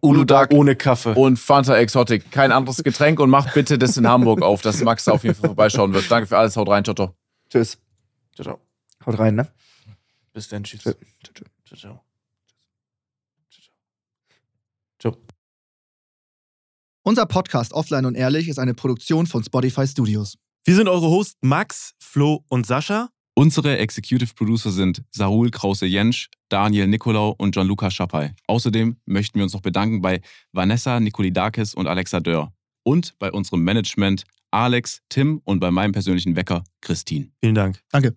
Uludag Ohne Kaffee. und Fanta Exotic. Kein anderes Getränk und macht bitte das in Hamburg auf, dass Max da auf jeden Fall vorbeischauen wird. Danke für alles, haut rein, ciao, ciao. Tschüss. Ciao, ciao. Haut rein, ne? Bis dann. Tschüss. Ciao, ciao. Ciao, ciao. Ciao. Unser Podcast Offline und Ehrlich ist eine Produktion von Spotify Studios. Wir sind eure Hosts Max, Flo und Sascha. Unsere Executive Producer sind Sarul Krause-Jensch, Daniel Nicolau und Gianluca Schappai. Außerdem möchten wir uns noch bedanken bei Vanessa Nikolidakis und Alexa Dörr. Und bei unserem Management Alex, Tim und bei meinem persönlichen Wecker Christine. Vielen Dank. Danke.